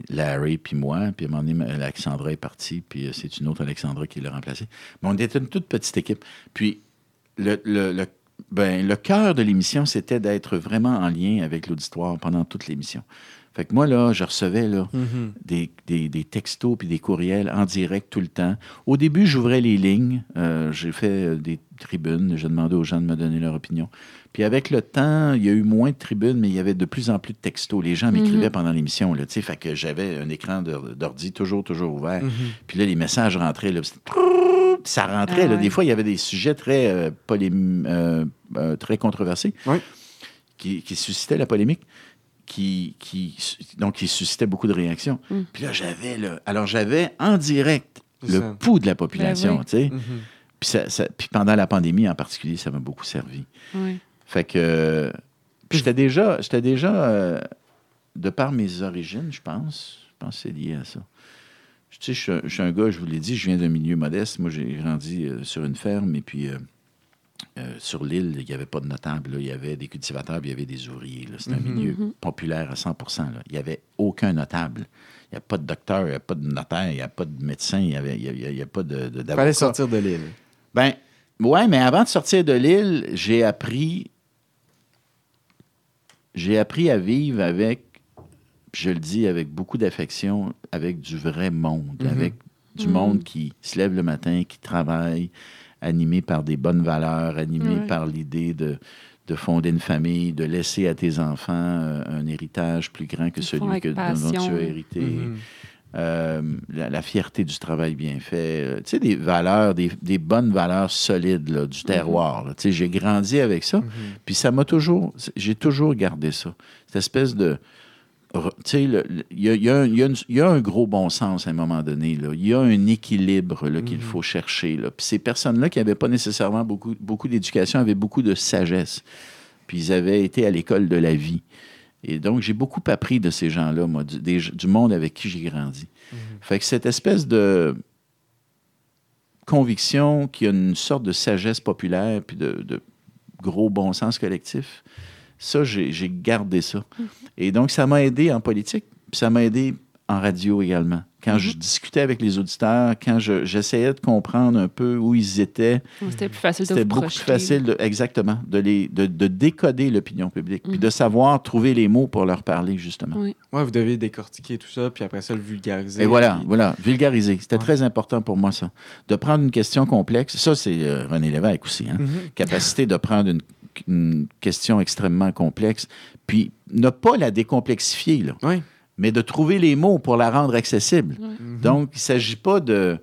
Larry, puis moi. Puis à un moment donné, Alexandra est partie, puis c'est une autre Alexandra qui l'a remplacée. Mais on était une toute petite équipe. Puis le, le, le- ben, le cœur de l'émission, c'était d'être vraiment en lien avec l'auditoire pendant toute l'émission. Fait que moi, là, je recevais là, Mhm. des, des, des textos puis des courriels en direct tout le temps. Au début, j'ouvrais les lignes. Euh, j'ai fait des tribunes. J'ai demandé aux gens de me donner leur opinion. Puis avec le temps, il y a eu moins de tribunes, mais il y avait de plus en plus de textos. Les gens m'écrivaient pendant l'émission. Là, tu sais, fait que j'avais un écran d'or- d'ordi toujours, toujours ouvert. Mhm. Puis là, les messages rentraient. Là, ça rentrait. Ah là. ouais. Des fois, il y avait des sujets très, euh, polém- euh, euh, très controversés Oui. qui, qui suscitaient la polémique. Qui, qui, donc, qui suscitait beaucoup de réactions. Mm. Puis là, j'avais alors j'avais en direct le ça. pouls de la population, oui. tu sais. Mhm. Puis, ça- ça- puis pendant la pandémie en particulier, ça m'a beaucoup servi. Oui. Fait que puis j'étais déjà, j'étais déjà euh, de par mes origines, je pense, je pense que c'est lié à ça. Tu sais, je suis un- je suis un gars, je vous l'ai dit, je viens d'un milieu modeste. Moi, j'ai grandi euh, sur une ferme et puis euh, euh, sur l'île, il n'y avait pas de notables. là. Il y avait des cultivateurs, puis il y avait des ouvriers. C'était Mhm. un milieu populaire à 100 là. Il n'y avait aucun notable. Il n'y a pas de docteur, il n'y a pas de notaire, il n'y a pas de médecin, il n'y avait, il y a, il y a pas de, de- Fallait d'avocat. sortir de l'île. Ben, ouais, mais avant de sortir de l'île, j'ai appris. J'ai appris à vivre avec, je le dis avec beaucoup d'affection, avec du vrai monde, Mhm. avec du Mhm. monde qui se lève le matin, qui travaille, animé par des bonnes valeurs, animé par l'idée de, de fonder une famille, de laisser à tes enfants euh, un héritage plus grand que Ils celui que, dont tu as hérité. Mhm. Euh, la, la fierté du travail bien fait. euh, tu sais, des valeurs, des, des bonnes valeurs solides là, du terroir. là. Tu sais, j'ai grandi avec ça. Mhm. Puis ça m'a toujours, j'ai toujours gardé ça. Cette espèce de, tu sais, il y a, y un- y y a gros bon sens à un moment donné. Il y a un équilibre qu'il Mhm. faut chercher. Là. Puis ces personnes-là qui n'avaient pas nécessairement beaucoup, beaucoup d'éducation avaient beaucoup de sagesse. Puis ils avaient été à l'école de la vie. Et donc, j'ai beaucoup appris de ces gens-là, moi, du, des- du monde avec qui j'ai grandi. Fait que cette espèce de conviction qu'il y a une sorte de sagesse populaire puis de, de gros bon sens collectif, ça, j'ai j'ai gardé ça. Et donc, ça m'a aidé en politique, puis ça m'a aidé en radio également. Quand je discutais avec les auditeurs, quand je- j'essayais de comprendre un peu où ils étaient, C'était plus facile de c'était vous beaucoup plus facile, de, exactement, de, les, de, de décoder l'opinion publique, puis Mhm. de savoir trouver les mots pour leur parler, justement. Oui. Ouais, vous devez décortiquer tout ça, puis après ça, le vulgariser. Et voilà, puis- voilà, vulgariser. C'était Ouais. très important pour moi, ça. De prendre une question complexe. Ça, c'est euh, René Lévesque aussi. Hein? Mhm. Capacité de prendre une, une question extrêmement complexe, puis ne pas la décomplexifier, là, Oui. Mais de trouver les mots pour la rendre accessible. Mhm. Donc, il ne s'agit pas de,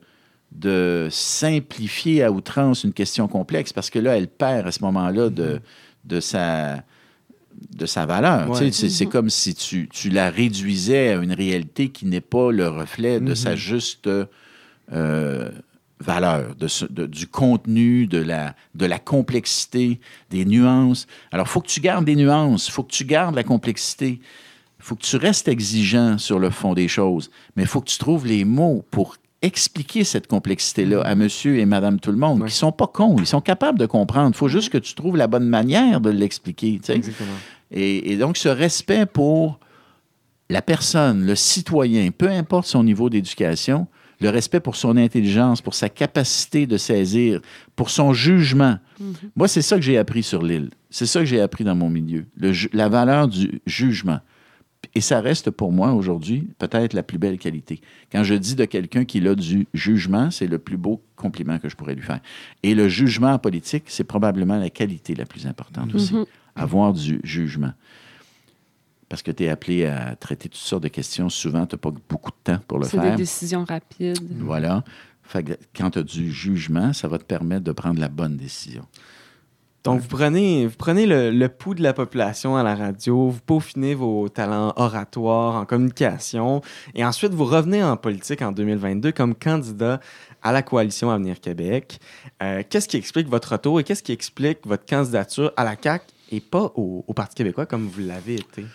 de simplifier à outrance une question complexe, parce que là, elle perd à ce moment-là de, de sa de sa valeur. Ouais. Tu sais, C'est Mhm. comme si tu, tu la réduisais à une réalité qui n'est pas le reflet de Mhm. sa juste euh, valeur, de ce- de- du contenu, de la, de la complexité, des nuances. Alors, il faut que tu gardes des nuances, il faut que tu gardes la complexité, faut que tu restes exigeant sur le fond des choses, mais il faut que tu trouves les mots pour expliquer cette complexité-là à monsieur et madame tout le monde, Ouais. qui sont pas cons, ils sont capables de comprendre. Il faut juste que tu trouves la bonne manière de l'expliquer. Et, et donc, ce respect pour la personne, le citoyen, peu importe son niveau d'éducation, le respect pour son intelligence, pour sa capacité de saisir, pour son jugement. Moi, c'est ça que j'ai appris sur l'île. C'est ça que j'ai appris dans mon milieu. Le la valeur du jugement. Et ça reste pour moi aujourd'hui peut-être la plus belle qualité. Quand je dis de quelqu'un qu'il a du jugement, c'est le plus beau compliment que je pourrais lui faire. Et le jugement en politique, c'est probablement la qualité la plus importante aussi. Mhm. Avoir du jugement. Parce que tu es appelé à traiter toutes sortes de questions. Souvent, tu n'as pas beaucoup de temps pour le C'est des faire. décisions rapides. Voilà. Fait que quand tu as du jugement, ça va te permettre de prendre la bonne décision. Donc, vous prenez, vous prenez le, le pouls de la population à la radio, vous peaufinez vos talents oratoires en communication, et ensuite vous revenez en politique en 2022 comme candidat à la coalition Avenir Québec. Euh, qu'est-ce qui explique votre retour et qu'est-ce qui explique votre candidature à la CAQ et pas au, au Parti québécois comme vous l'avez été?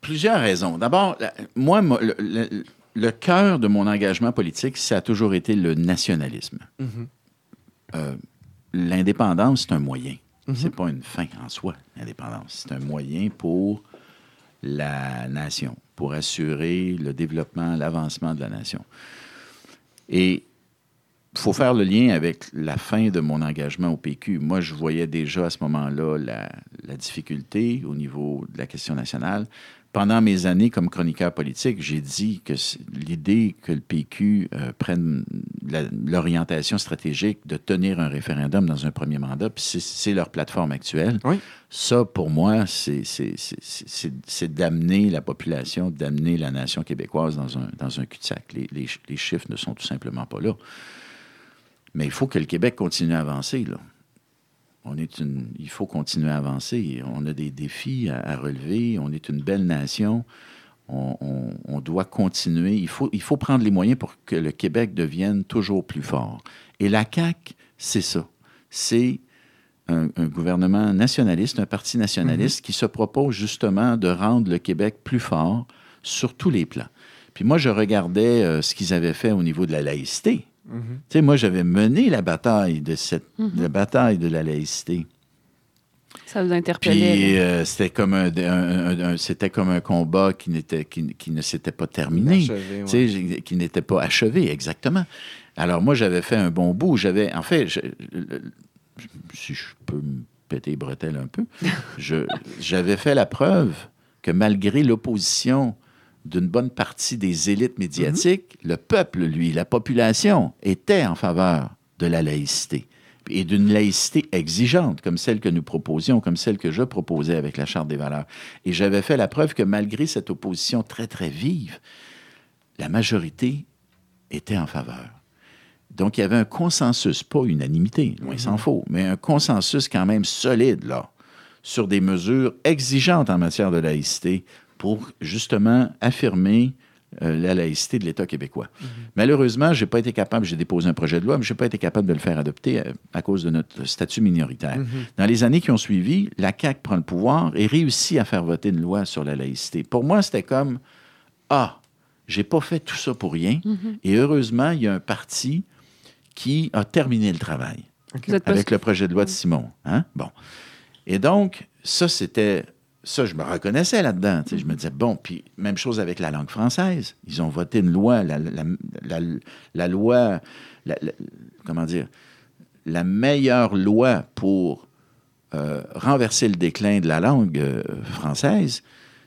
Plusieurs raisons. D'abord, moi, mo- le, le- le cœur de mon engagement politique, ça a toujours été le nationalisme. Euh, L'indépendance, c'est un moyen. Mhm. C'est pas une fin en soi, l'indépendance. C'est un moyen pour la nation, pour assurer le développement, l'avancement de la nation. Et il faut faire le lien avec la fin de mon engagement au PQ. Moi, je voyais déjà à ce moment-là la, la difficulté au niveau de la question nationale. Pendant mes années comme chroniqueur politique, j'ai dit que l'idée que le PQ euh, prenne l'orientation stratégique de tenir un référendum dans un premier mandat, puis c'est- leur plateforme actuelle. Oui. Ça, pour moi, c'est- d'amener la population, d'amener la nation québécoise dans un, dans un cul-de-sac. Les, les les chiffres ne sont tout simplement pas là. Mais il faut que le Québec continue à avancer. Là. On est une, il faut continuer à avancer. On a des défis à, à relever. On est une belle nation. On, on- on doit continuer. Il faut, il faut prendre les moyens pour que le Québec devienne toujours plus fort. Et la CAQ, c'est ça. C'est un, un gouvernement nationaliste, un parti nationaliste qui se propose justement de rendre le Québec plus fort sur tous les plans. Puis moi, je regardais euh, ce qu'ils avaient fait au niveau de la laïcité. Tu sais, moi, j'avais mené la bataille de cette, la bataille de la laïcité. Ça vous interpellait. Puis euh, c'était comme un, un- un- un- c'était comme un combat qui n'était qui, qui ne s'était pas terminé, Achevé, ouais. tu sais, j'ai- qui n'était pas achevé exactement. Alors moi j'avais fait un bon bout, j'avais en fait je- le- si je peux me péter les bretelles un peu, je- j'avais fait la preuve que malgré l'opposition d'une bonne partie des élites médiatiques, le peuple, lui, la population, était en faveur de la laïcité et d'une laïcité exigeante, comme celle que nous proposions, comme celle que je proposais avec la Charte des valeurs. Et j'avais fait la preuve que malgré cette opposition très, très vive, la majorité était en faveur. Donc, il y avait un consensus, pas unanimité, loin s'en faut, mais un consensus quand même solide, là, sur des mesures exigeantes en matière de laïcité pour justement affirmer euh, la laïcité de l'État québécois. Malheureusement, je n'ai pas été capable, j'ai déposé un projet de loi, mais je n'ai pas été capable de le faire adopter à, à cause de notre statut minoritaire. Dans les années qui ont suivi, la CAQ prend le pouvoir et réussit à faire voter une loi sur la laïcité. Pour moi, c'était comme Ah, j'ai pas fait tout ça pour rien. Et heureusement, il y a un parti qui a terminé le travail avec le projet de loi de Simon. Hein? Bon. Et donc, ça, c'était. Ça, je me reconnaissais là-dedans. Je me disais, bon, puis même chose avec la langue française. Ils ont voté une loi, la, la- loi, comment dire, la meilleure loi pour euh, renverser le déclin de la langue euh, française,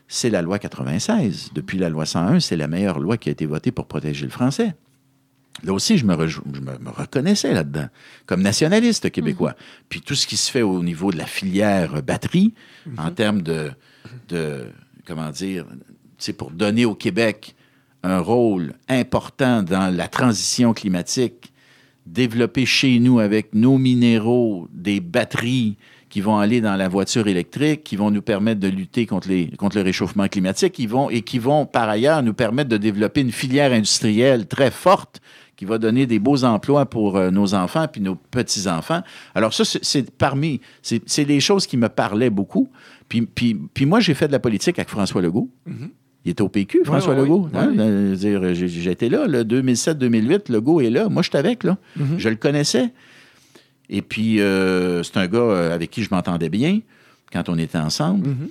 c'est la loi 96. Depuis la loi 101, c'est la meilleure loi qui a été votée pour protéger le français. Là aussi, je me, rejou- je me- me reconnaissais là-dedans, comme nationaliste québécois. Puis tout ce qui se fait au niveau de la filière euh, batterie, en termes de, de, comment dire, c'est pour donner au Québec un rôle important dans la transition climatique, développer chez nous avec nos minéraux des batteries qui vont aller dans la voiture électrique, qui vont nous permettre de lutter contre, les, contre le réchauffement climatique, qui vont, et qui vont par ailleurs nous permettre de développer une filière industrielle très forte qui va donner des beaux emplois pour euh, nos enfants puis nos petits-enfants. Alors ça, c'est- parmi, c'est des choses qui me parlaient beaucoup. Puis, puis, puis moi, j'ai fait de la politique avec François Legault. Il était au PQ, François Legault. oui. hein? Ouais. Euh, dire, J'étais là, le 2007-2008, Legault est là. Moi, j'étais avec, là. Mhm. Je le connaissais. Et puis, euh, c'est un gars euh, avec qui je m'entendais bien quand on était ensemble. Mhm.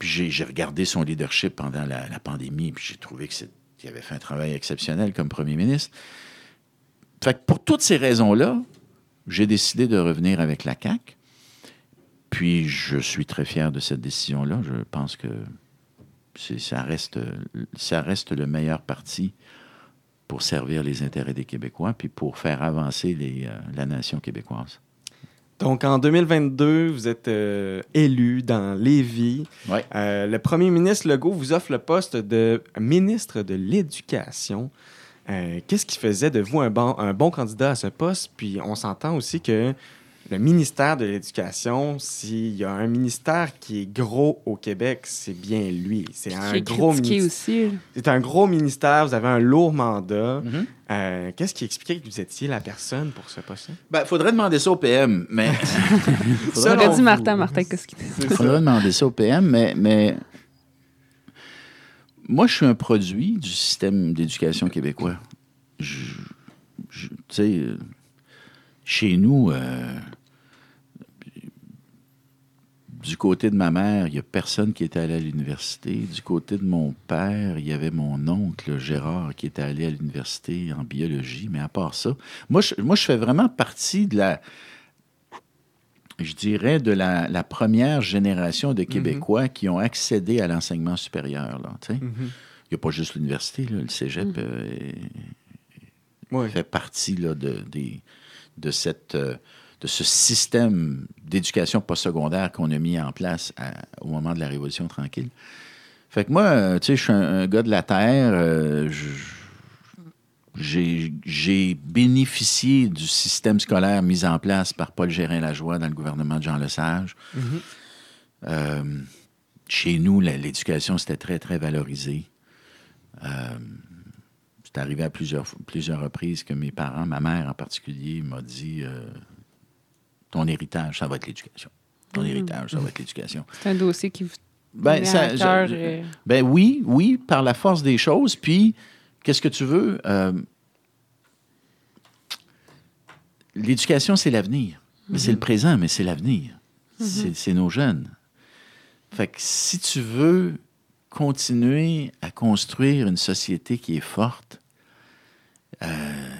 Puis j'ai regardé son leadership pendant la, la pandémie, puis j'ai trouvé qu'il avait fait un travail exceptionnel comme premier ministre. Fait que pour toutes ces raisons-là, j'ai décidé de revenir avec la CAQ. Puis je suis très fier de cette décision-là. Je pense que ça reste, ça reste le meilleur parti pour servir les intérêts des Québécois, puis pour faire avancer les, euh, la nation québécoise. Donc, en 2022, vous êtes euh, élu dans Lévis. Ouais. Euh, le premier ministre Legault vous offre le poste de ministre de l'Éducation. Euh, Qu'est-ce qui faisait de vous un bon, un bon candidat à ce poste? Puis, on s'entend aussi que le ministère de l'Éducation, s'il y a un ministère qui est gros au Québec, c'est bien lui. C'est un gros ministère. aussi. C'est un gros ministère, vous avez un lourd mandat. Mhm. Euh, Qu'est-ce qui expliquait que vous étiez la personne pour ce poste-là? Ben, faudrait demander ça au PM, mais. Selon J'aurais dit. Martin, Martin, qu'est-ce qu'il C'est ça. faudrait demander ça au PM, mais, mais. Moi, je suis un produit du système d'éducation québécois. Tu sais, euh, chez nous, euh, du côté de ma mère, il n'y a personne qui était allé à l'université. Du côté de mon père, il y avait mon oncle Gérard qui était allé à l'université en biologie. Mais à part ça, moi, je fais vraiment partie de la, je dirais, de la, la première génération de Québécois qui ont accédé à l'enseignement supérieur. Là. Mhm. Il n'y a pas juste l'université, le cégep euh, est- Ouais. fait partie là, de, de, cette, euh, de ce système d'éducation postsecondaire qu'on a mis en place à- au moment de la Révolution tranquille. Fait que moi, euh, tu sais, je suis un, un gars de la Terre. euh, je- j'ai bénéficié du système scolaire mis en place par Paul Gérin-Lajoie dans le gouvernement de Jean Lesage. Mhm. Euh, chez nous, l'éducation, c'était très, très valorisé. Euh, c'est arrivé à plusieurs, plusieurs reprises que mes parents, ma mère en particulier, m'a dit euh, Ton héritage, ça va être l'éducation. Ton héritage, ça va être l'éducation. C'est un dossier qui vous Ben, ça- je- Ben oui, oui, par la force des choses. Puis, qu'est-ce que tu veux? Euh, L'éducation, c'est l'avenir. Mais C'est le présent, mais c'est l'avenir. C'est- C'est nos jeunes. Fait que si tu veux continuer à construire une société qui est forte, euh,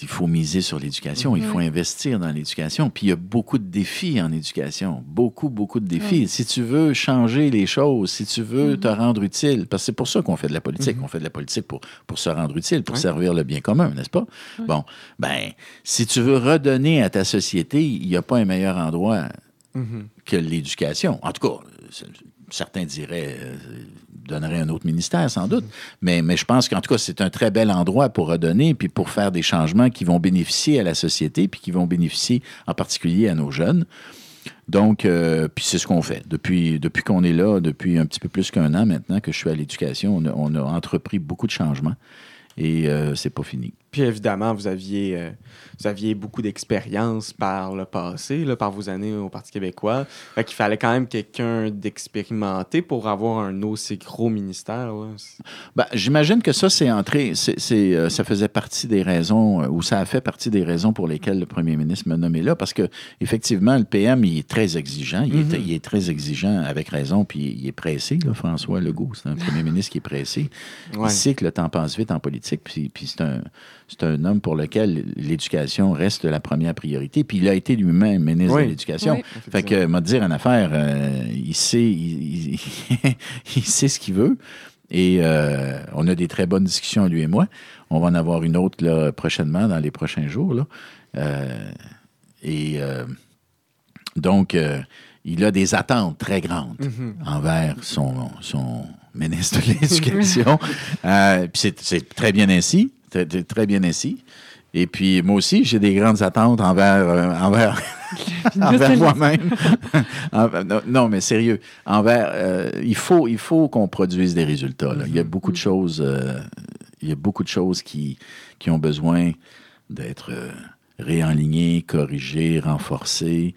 il faut miser sur l'éducation, il faut investir dans l'éducation. Puis il y a beaucoup de défis en éducation, beaucoup, beaucoup de défis. Si tu veux changer les choses, si tu veux te rendre utile, parce que c'est pour ça qu'on fait de la politique, on fait de la politique pour, pour se rendre utile, pour servir le bien commun, n'est-ce pas? Bon, ben, si tu veux redonner à ta société, il n'y a pas un meilleur endroit que l'éducation. En tout cas, certains diraient, euh, donneraient un autre ministère sans doute, mais, je pense qu'en tout cas, c'est un très bel endroit pour redonner, puis pour faire des changements qui vont bénéficier à la société, puis qui vont bénéficier en particulier à nos jeunes. Donc, euh, puis c'est ce qu'on fait. Depuis, depuis qu'on est là, depuis un petit peu plus qu'un an maintenant que je suis à l'éducation, on a, on a entrepris beaucoup de changements et euh, c'est pas fini. Puis évidemment, vous aviez, euh, vous aviez beaucoup d'expérience par le passé, là, par vos années au Parti québécois. Fait qu'il fallait quand même quelqu'un d'expérimenté pour avoir un aussi gros ministère. Ben, J'imagine que ça, c'est entré, c'est, euh, ça faisait partie des raisons, euh, ou ça a fait partie des raisons pour lesquelles le premier ministre m'a nommé là, parce que effectivement, le PM, il est très exigeant. Il, est, mm-hmm. il est, très exigeant avec raison, puis il est pressé, là, François Legault. C'est un premier [LAUGHS] ministre qui est pressé. Il sait que le temps passe vite en politique, puis, puis c'est un c'est un homme pour lequel l'éducation reste la première priorité. Puis il a été lui-même ministre de l'Éducation. fait que, m'a dire une affaire, euh, il, sait, [LAUGHS] il, sait ce qu'il veut. Et euh, on a des très bonnes discussions, lui et moi. On va en avoir une autre là, prochainement, dans les prochains jours. Là. Euh, et donc, il a des attentes très grandes mm-hmm. envers son, son ministre de l'Éducation. [LAUGHS] puis c'est très bien ainsi très, bien ainsi. Et puis, moi aussi, j'ai des grandes attentes envers, euh, envers, [LAUGHS] envers moi-même. [LAUGHS] non, mais sérieux. Envers, euh, il faut, il faut qu'on produise des résultats. Il y a beaucoup de choses, euh, il y a beaucoup de choses qui, qui ont besoin d'être réalignées, corrigées, renforcées.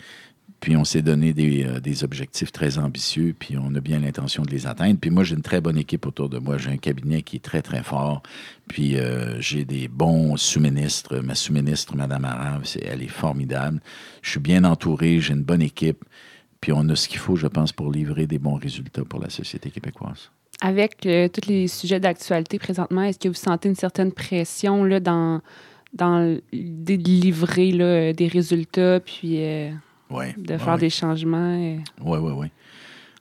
Puis on s'est donné euh, des, objectifs très ambitieux, puis on a bien l'intention de les atteindre. Puis moi, j'ai une très bonne équipe autour de moi. J'ai un cabinet qui est très, très fort. Puis euh, j'ai des bons sous-ministres. Ma sous-ministre, Mme Arav, elle est formidable. Je suis bien entouré, j'ai une bonne équipe. Puis on a ce qu'il faut, je pense, pour livrer des bons résultats pour la société québécoise. Avec euh, tous les sujets d'actualité présentement, est-ce que vous sentez une certaine pression là, dans, dans livrer là, des résultats? Puis de faire des changements. Oui, oui, oui.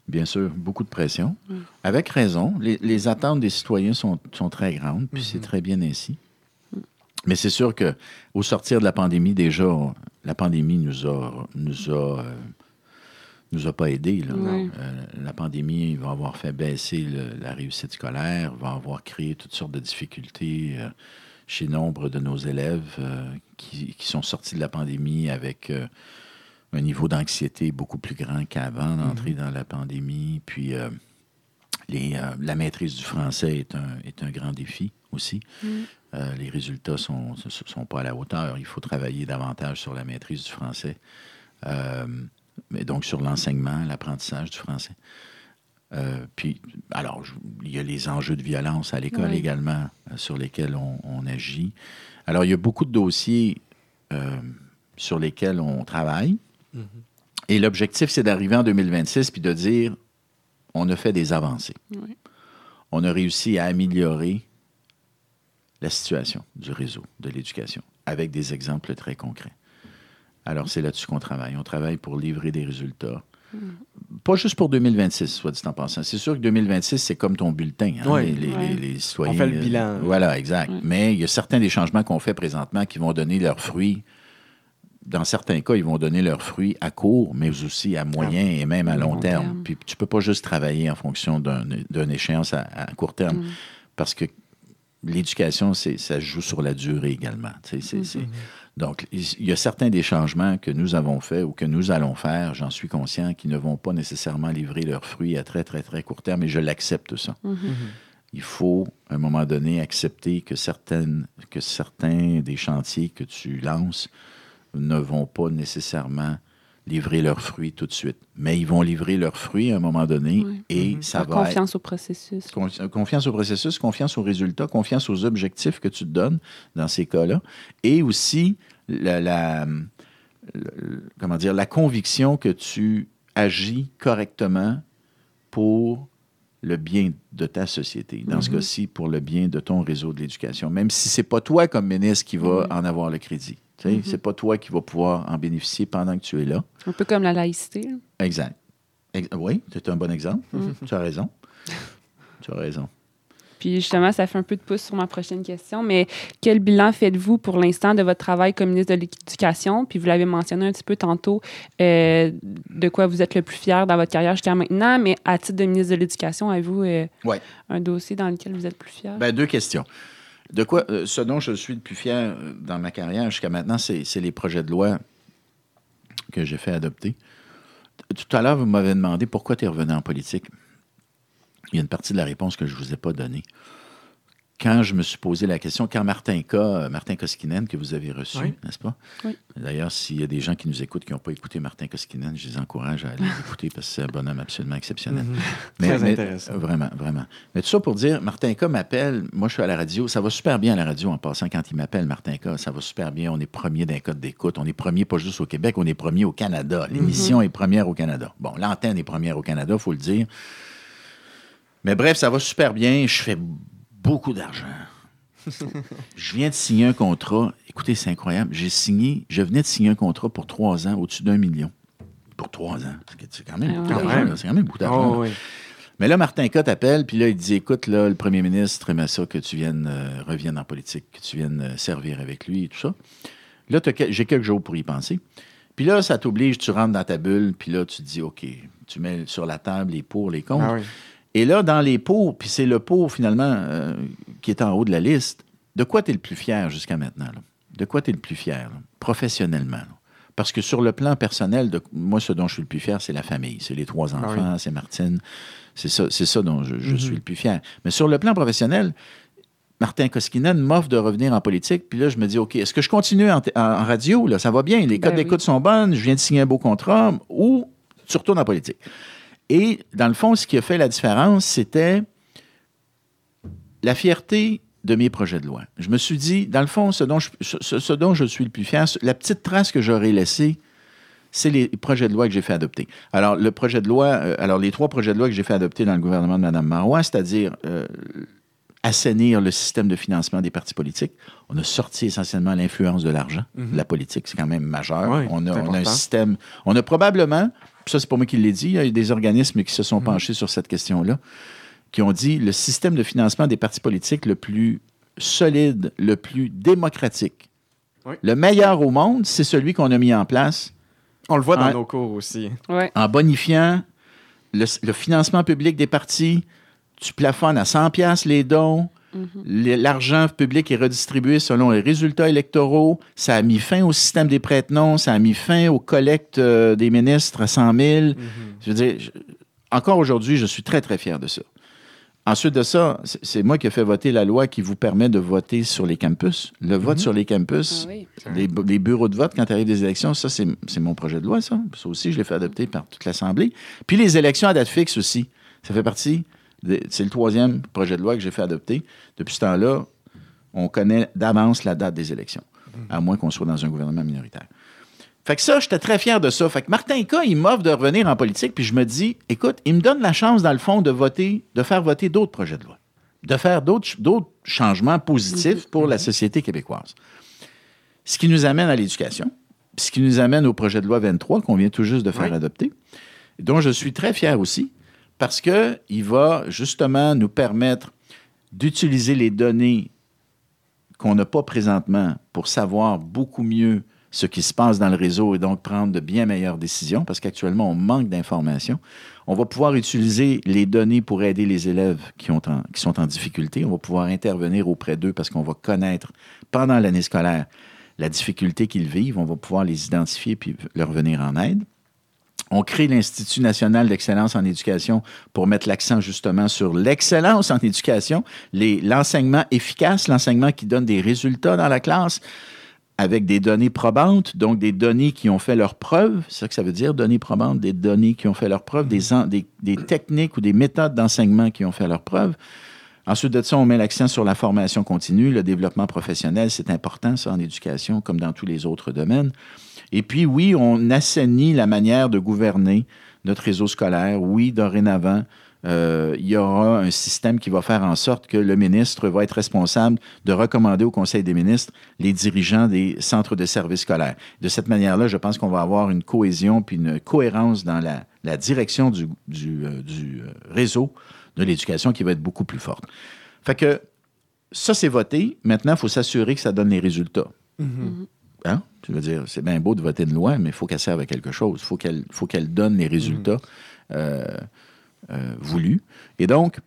Bien sûr, beaucoup de pression. Avec raison. Les, attentes des citoyens sont, très grandes, puis c'est mm-hmm. très bien ainsi. Mais c'est sûr que au sortir de la pandémie, déjà, la pandémie nous a nous a euh, nous a pas aidés. Euh, la pandémie va avoir fait baisser la réussite scolaire, va avoir créé toutes sortes de difficultés euh, chez nombre de nos élèves qui, qui, sont sortis de la pandémie avec un niveau d'anxiété beaucoup plus grand qu'avant d'entrer mhm. dans la pandémie. Puis euh, les, euh, la maîtrise du français est un, est un grand défi aussi. Mhm. Euh, les résultats ne sont, sont, pas à la hauteur. Il faut travailler davantage sur la maîtrise du français. mais donc sur l'enseignement, l'apprentissage du français. puis, alors, il y a les enjeux de violence à l'école également sur lesquels on, on, agit. Alors, il y a beaucoup de dossiers sur lesquels on travaille. Et l'objectif, c'est d'arriver en 2026 puis de dire on a fait des avancées. On a réussi à améliorer la situation du réseau de l'éducation avec des exemples très concrets. Alors, c'est là-dessus qu'on travaille. On travaille pour livrer des résultats. Mm. Pas juste pour 2026, soit dit en passant. C'est sûr que 2026, c'est comme ton bulletin. Hein, les, citoyens, on fait le bilan. voilà, exact. Mais il y a certains des changements qu'on fait présentement qui vont donner leurs fruits dans certains cas, ils vont donner leurs fruits à court, mais aussi à moyen et même à long, terme. Puis tu peux pas juste travailler en fonction d'une échéance à, court terme, mm. parce que l'éducation, ça joue sur la durée également. Mm-hmm. Donc, il y a certains des changements que nous avons faits ou que nous allons faire, j'en suis conscient, qui ne vont pas nécessairement livrer leurs fruits à très, très, très court terme, et je l'accepte ça. Mm-hmm. Il faut, à un moment donné, accepter que, certaines, que certains des chantiers que tu lances ne vont pas nécessairement livrer leurs fruits tout de suite. Mais ils vont livrer leurs fruits à un moment donné et mhm. ça va confiance au processus. confiance au processus, confiance aux résultats, confiance aux objectifs que tu te donnes dans ces cas-là. Et aussi la, comment dire, la conviction que tu agis correctement pour le bien de ta société. Dans ce Mhm. cas-ci, pour le bien de ton réseau de l'éducation. Même si c'est pas toi comme ministre qui va Mhm. en avoir le crédit. Mhm. C'est pas toi qui va pouvoir en bénéficier pendant que tu es là. Un peu comme la laïcité. Exact. Ex- oui, c'est un bon exemple. Mhm. Tu as raison. Tu as raison. Puis justement, ça fait un peu de pouce sur ma prochaine question, mais quel bilan faites-vous pour l'instant de votre travail comme ministre de l'Éducation? Puis vous l'avez mentionné un petit peu tantôt, euh, de quoi vous êtes le plus fier dans votre carrière jusqu'à maintenant, mais à titre de ministre de l'Éducation, avez-vous euh, Ouais. un dossier dans lequel vous êtes plus fier? Ben, deux questions. De quoi, euh, ce dont je suis le plus fier euh, dans ma carrière jusqu'à maintenant, c'est les projets de loi que j'ai fait adopter. Tout à l'heure, vous m'avez demandé pourquoi tu es revenu en politique. Il y a une partie de la réponse que je ne vous ai pas donnée. Quand je me suis posé la question, quand Martin K, euh, Martin Koskinen, que vous avez reçu, Oui. n'est-ce pas? Oui. D'ailleurs, s'il y a des gens qui nous écoutent qui n'ont pas écouté Martin Koskinen, je les encourage à aller [LAUGHS] l'écouter parce que c'est un bonhomme absolument exceptionnel. Mhm. Mais- Très mais- intéressant. Vraiment, vraiment. Mais tout ça pour dire, Martin K m'appelle. Moi, je suis à la radio. Ça va super bien à la radio en passant quand il m'appelle, Martin K. Ça va super bien. On est premier d'un code d'écoute. On est premier pas juste au Québec, on est premier au Canada. L'émission est première au Canada. Bon, l'antenne est première au Canada, il faut le dire. Mais bref, ça va super bien. Je fais beaucoup d'argent. je viens de signer un contrat. Écoutez, c'est incroyable. J'ai signé, je venais de signer un contrat pour trois ans au-dessus d'un million. Pour trois ans. C'est quand même Ah beaucoup d'argent. C'est quand même beaucoup d'argent. Oh, oui. Mais là, Martin K t'appelle, puis là, il dit Écoute, là, le premier ministre aimait ça que tu viennes, euh, reviennes en politique, que tu viennes euh, servir avec lui et tout ça. Là, j'ai quelques jours pour y penser. Puis là, ça t'oblige, tu rentres dans ta bulle, puis là, tu te dis OK, tu mets sur la table les pour, les contre. Ah oui. Et là, dans les pour, puis c'est le pour finalement euh, qui est en haut de la liste, de quoi tu es le plus fier jusqu'à maintenant? là? De quoi tu es le plus fier, là? professionnellement? là? Parce que sur le plan personnel, de, moi, ce dont je suis le plus fier, c'est la famille. C'est les trois Ah oui. enfants, c'est Martine. C'est ça, c'est ça dont je, je Mhm. suis le plus fier. Mais sur le plan professionnel, Martin Koskinen m'offre de revenir en politique. Puis là, je me dis, OK, est-ce que je continue en, radio? Là, ça va bien, les Ben codes oui. d'écoute sont bonnes, je viens de signer un beau contrat, ou tu retournes en politique? Et dans le fond, ce qui a fait la différence, c'était la fierté de mes projets de loi. Je me suis dit, dans le fond, ce dont je, ce- ce dont je suis le plus fier, la petite trace que j'aurais laissée, c'est les projets de loi que j'ai fait adopter. Alors, le projet de loi, euh, alors les trois projets de loi que j'ai fait adopter dans le gouvernement de Mme Marois, c'est-à-dire euh, assainir le système de financement des partis politiques. On a sorti essentiellement l'influence de l'argent. Mhm. La politique, c'est quand même majeur. Oui, on, a, c'est on a un système. On a probablement, puis ça, c'est pas moi qui l'ai dit, il y a eu des organismes qui se sont Mhm. penchés sur cette question-là, qui ont dit le système de financement des partis politiques le plus solide, le plus démocratique, Oui. le meilleur au monde, c'est celui qu'on a mis en place On le voit dans nos cours aussi. Ouais. en bonifiant le, le financement public des partis. Tu plafonnes à 100 pièces les dons. Mhm. L'argent public est redistribué selon les résultats électoraux. Ça a mis fin au système des prête-noms. Ça a mis fin aux collectes euh, des ministres à 100 000. Mhm. Je veux dire, je- encore aujourd'hui, je suis très, très fier de ça. Ensuite de ça, c'est moi qui ai fait voter la loi qui vous permet de voter sur les campus. Le vote Mhm. sur les campus, Ah oui. les, bu- les bureaux de vote quand arrive des élections, ça, c'est c'est mon projet de loi, ça. Ça aussi, je l'ai fait adopter par toute l'Assemblée. Puis les élections à date fixe aussi. Ça fait partie. C'est le troisième projet de loi que j'ai fait adopter. Depuis ce temps-là, on connaît d'avance la date des élections, à moins qu'on soit dans un gouvernement minoritaire. Fait que ça, j'étais très fier de ça. Fait que Martin K, il m'offre de revenir en politique, puis je me dis, écoute, il me donne la chance, dans le fond, de voter, de faire voter d'autres projets de loi, de faire d'autres ch- d'autres changements positifs pour la société québécoise. Ce qui nous amène à l'éducation, ce qui nous amène au projet de loi 23 qu'on vient tout juste de faire Oui. adopter, dont je suis très fier aussi, parce qu'il va justement nous permettre d'utiliser les données qu'on n'a pas présentement pour savoir beaucoup mieux ce qui se passe dans le réseau et donc prendre de bien meilleures décisions, parce qu'actuellement, on manque d'informations. On va pouvoir utiliser les données pour aider les élèves qui, sont en difficulté. On va pouvoir intervenir auprès d'eux parce qu'on va connaître pendant l'année scolaire la difficulté qu'ils vivent. On va pouvoir les identifier puis leur venir en aide. On crée l'Institut national d'excellence en éducation pour mettre l'accent justement sur l'excellence en éducation, l'enseignement efficace, l'enseignement qui donne des résultats dans la classe avec des données probantes, donc des données qui ont fait leurs preuves. C'est ça que ça veut dire, données probantes, des données qui ont fait en- des, des techniques ou des méthodes d'enseignement qui ont fait leurs preuves. Ensuite de ça, on met l'accent sur la formation continue, le développement professionnel. C'est important, ça, en éducation, comme dans tous les autres domaines. Et puis, oui, on assainit la manière de gouverner notre réseau scolaire. Oui, dorénavant, euh, il y aura un système qui va faire en sorte que le ministre va être responsable de recommander au Conseil des ministres les dirigeants des centres de services scolaires. De cette manière-là, je pense qu'on va avoir une cohésion puis une cohérence dans la, la direction du, du, euh, du, euh, réseau de l'éducation qui va être beaucoup plus forte. Fait que ça, c'est voté. Maintenant, il faut s'assurer que ça donne les résultats. Hein? Tu veux dire, c'est bien beau de voter une loi, mais il faut qu'elle serve à quelque chose. Il faut qu'elle faut qu'elle donne les résultats euh, euh, voulus. Et donc,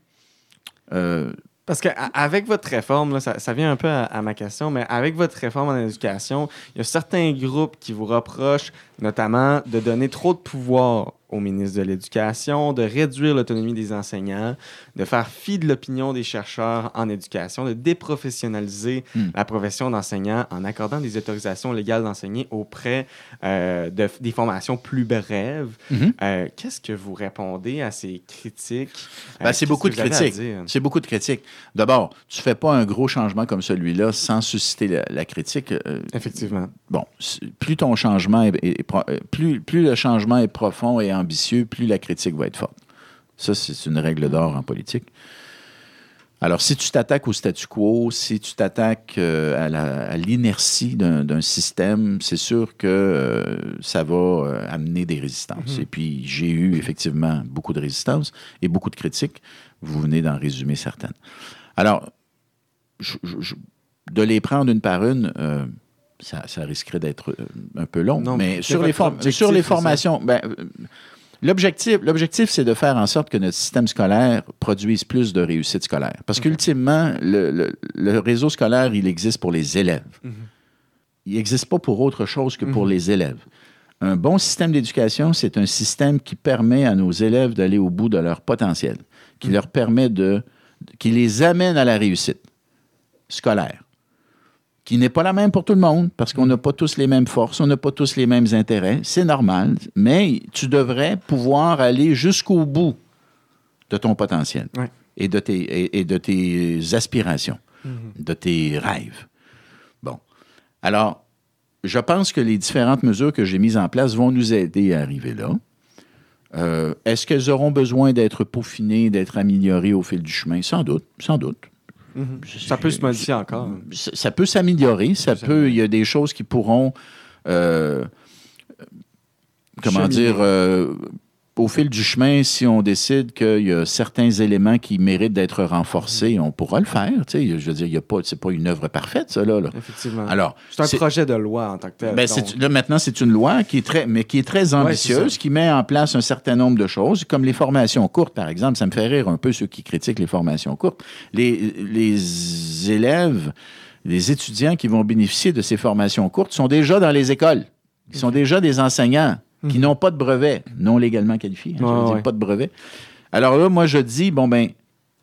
euh, Parce qu'avec votre réforme, là, ça, ça vient un peu à, à ma question, mais avec votre réforme en éducation, il y a certains groupes qui vous reprochent notamment de donner trop de pouvoir au ministre de l'Éducation, de réduire l'autonomie des enseignants, de faire fi de l'opinion des chercheurs en éducation, de déprofessionnaliser Hmm. la profession d'enseignant en accordant des autorisations légales d'enseigner auprès euh, de, des formations plus brèves. Mhm. Euh, Qu'est-ce que vous répondez à ces critiques? Euh, Ben, c'est beaucoup de critiques. C'est beaucoup de critiques. D'abord, tu fais pas un gros changement comme celui-là sans susciter la, la critique. Effectivement. bon, plus ton changement est, est- est pro- plus, plus le changement est profond et ambitieux, plus la critique va être forte. Ça, c'est une règle d'or en politique. Alors, si tu t'attaques au statu quo, si tu t'attaques euh, à l'inertie d'un système, c'est sûr que euh, ça va euh, amener des résistances. Mhm. Et puis, j'ai eu effectivement beaucoup de résistances et beaucoup de critiques. Vous venez d'en résumer certaines. Alors, je- je- je- de les prendre une par une, ça, ça risquerait d'être un peu long. Non, mais mais sur les, objectif, sur les formations, ben, l'objectif, l'objectif, c'est de faire en sorte que notre système scolaire produise plus de réussite scolaire. Parce qu'ultimement, le, le- le réseau scolaire, il existe pour les élèves. Mhm. Il n'existe pas pour autre chose que pour Mhm. les élèves. Un bon système d'éducation, c'est un système qui permet à nos élèves d'aller au bout de leur potentiel, qui Mhm. leur permet de, qui les amène à la réussite scolaire, qui n'est pas la même pour tout le monde, parce qu'on n'a pas tous les mêmes forces, on n'a pas tous les mêmes intérêts, c'est normal, mais tu devrais pouvoir aller jusqu'au bout de ton potentiel Ouais. et, de tes, et, et de tes aspirations, Mhm. de tes rêves. Bon. Alors, je pense que les différentes mesures que j'ai mises en place vont nous aider à arriver là. Euh, Est-ce qu'elles auront besoin d'être peaufinées, d'être améliorées au fil du chemin? Sans doute, sans doute. Mhm. Ça peut se modifier encore. Ça, ça peut s'améliorer, ça Ça peut, il y a des choses qui pourront, euh, comment Cheminer. dire, euh, au fil du chemin, si on décide qu'il y a certains éléments qui méritent d'être renforcés, on pourra le faire. tu sais. Je veux dire, il y a pas, c'est pas une œuvre parfaite, ça là. là. Effectivement. Alors, c'est un projet de loi en tant que tel. ben, donc- là, maintenant, c'est une loi qui est très, mais qui est très ambitieuse, qui met en place un certain nombre de choses, comme les formations courtes, par exemple. Ça me fait rire un peu ceux qui critiquent les formations courtes. Les, les élèves, les étudiants qui vont bénéficier de ces formations courtes sont déjà dans les écoles. Ils sont déjà des enseignants qui Mhm. n'ont pas de brevet, non légalement qualifiés. hein, je veux dire, pas de brevet. Alors là, moi, je dis, bon, ben,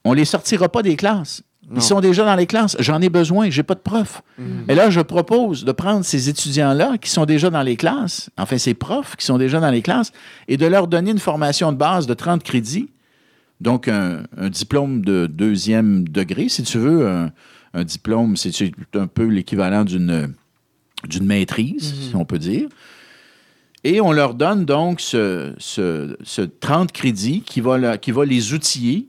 on les sortira pas des classes. Non. Ils sont déjà dans les classes. J'en ai besoin. J'ai pas de prof. Mhm. Et là, je propose de prendre ces étudiants-là qui sont déjà dans les classes, enfin ces profs qui sont déjà dans les classes, et de leur donner une formation de base de 30 crédits, donc un, un diplôme de deuxième degré, si tu veux, un, un diplôme, c'est un peu l'équivalent d'une d'une maîtrise, si on peut dire. Et on leur donne donc ce, ce- ce 30 crédits qui va, qui va les outiller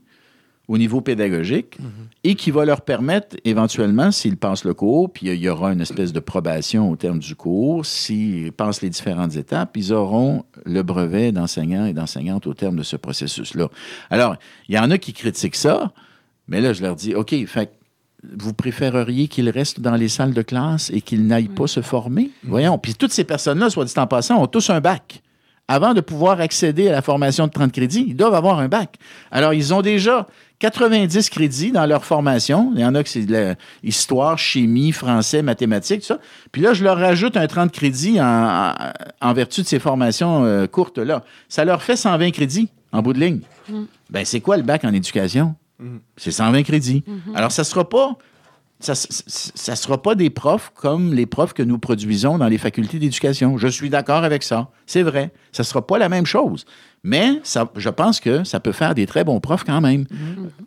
au niveau pédagogique et qui va leur permettre, éventuellement, s'ils passent le cours, puis il y aura une espèce de probation au terme du cours, s'ils passent les différentes étapes, ils auront le brevet d'enseignant et d'enseignante au terme de ce processus-là. Alors, il y en a qui critiquent ça, mais là, je leur dis, OK, fait vous préféreriez qu'ils restent dans les salles de classe et qu'ils n'aillent pas se former? Voyons. Puis toutes ces personnes-là, soit dit en passant, ont tous un bac. Avant de pouvoir accéder à la formation de 30 crédits, ils doivent avoir un bac. Alors, ils ont déjà 90 crédits dans leur formation. Il y en a que c'est de la histoire, chimie, français, mathématiques, tout ça. Puis là, je leur rajoute un 30 crédits en, en- en vertu de ces formations euh, courtes-là. Ça leur fait 120 crédits en bout de ligne. Ben, c'est quoi le bac en éducation? Mhm. C'est 120 crédits. Alors, ça sera pas. Ça ne sera pas des profs comme les profs que nous produisons dans les facultés d'éducation. Je suis d'accord avec ça. C'est vrai. Ça ne sera pas la même chose. Mais ça, je pense que ça peut faire des très bons profs quand même.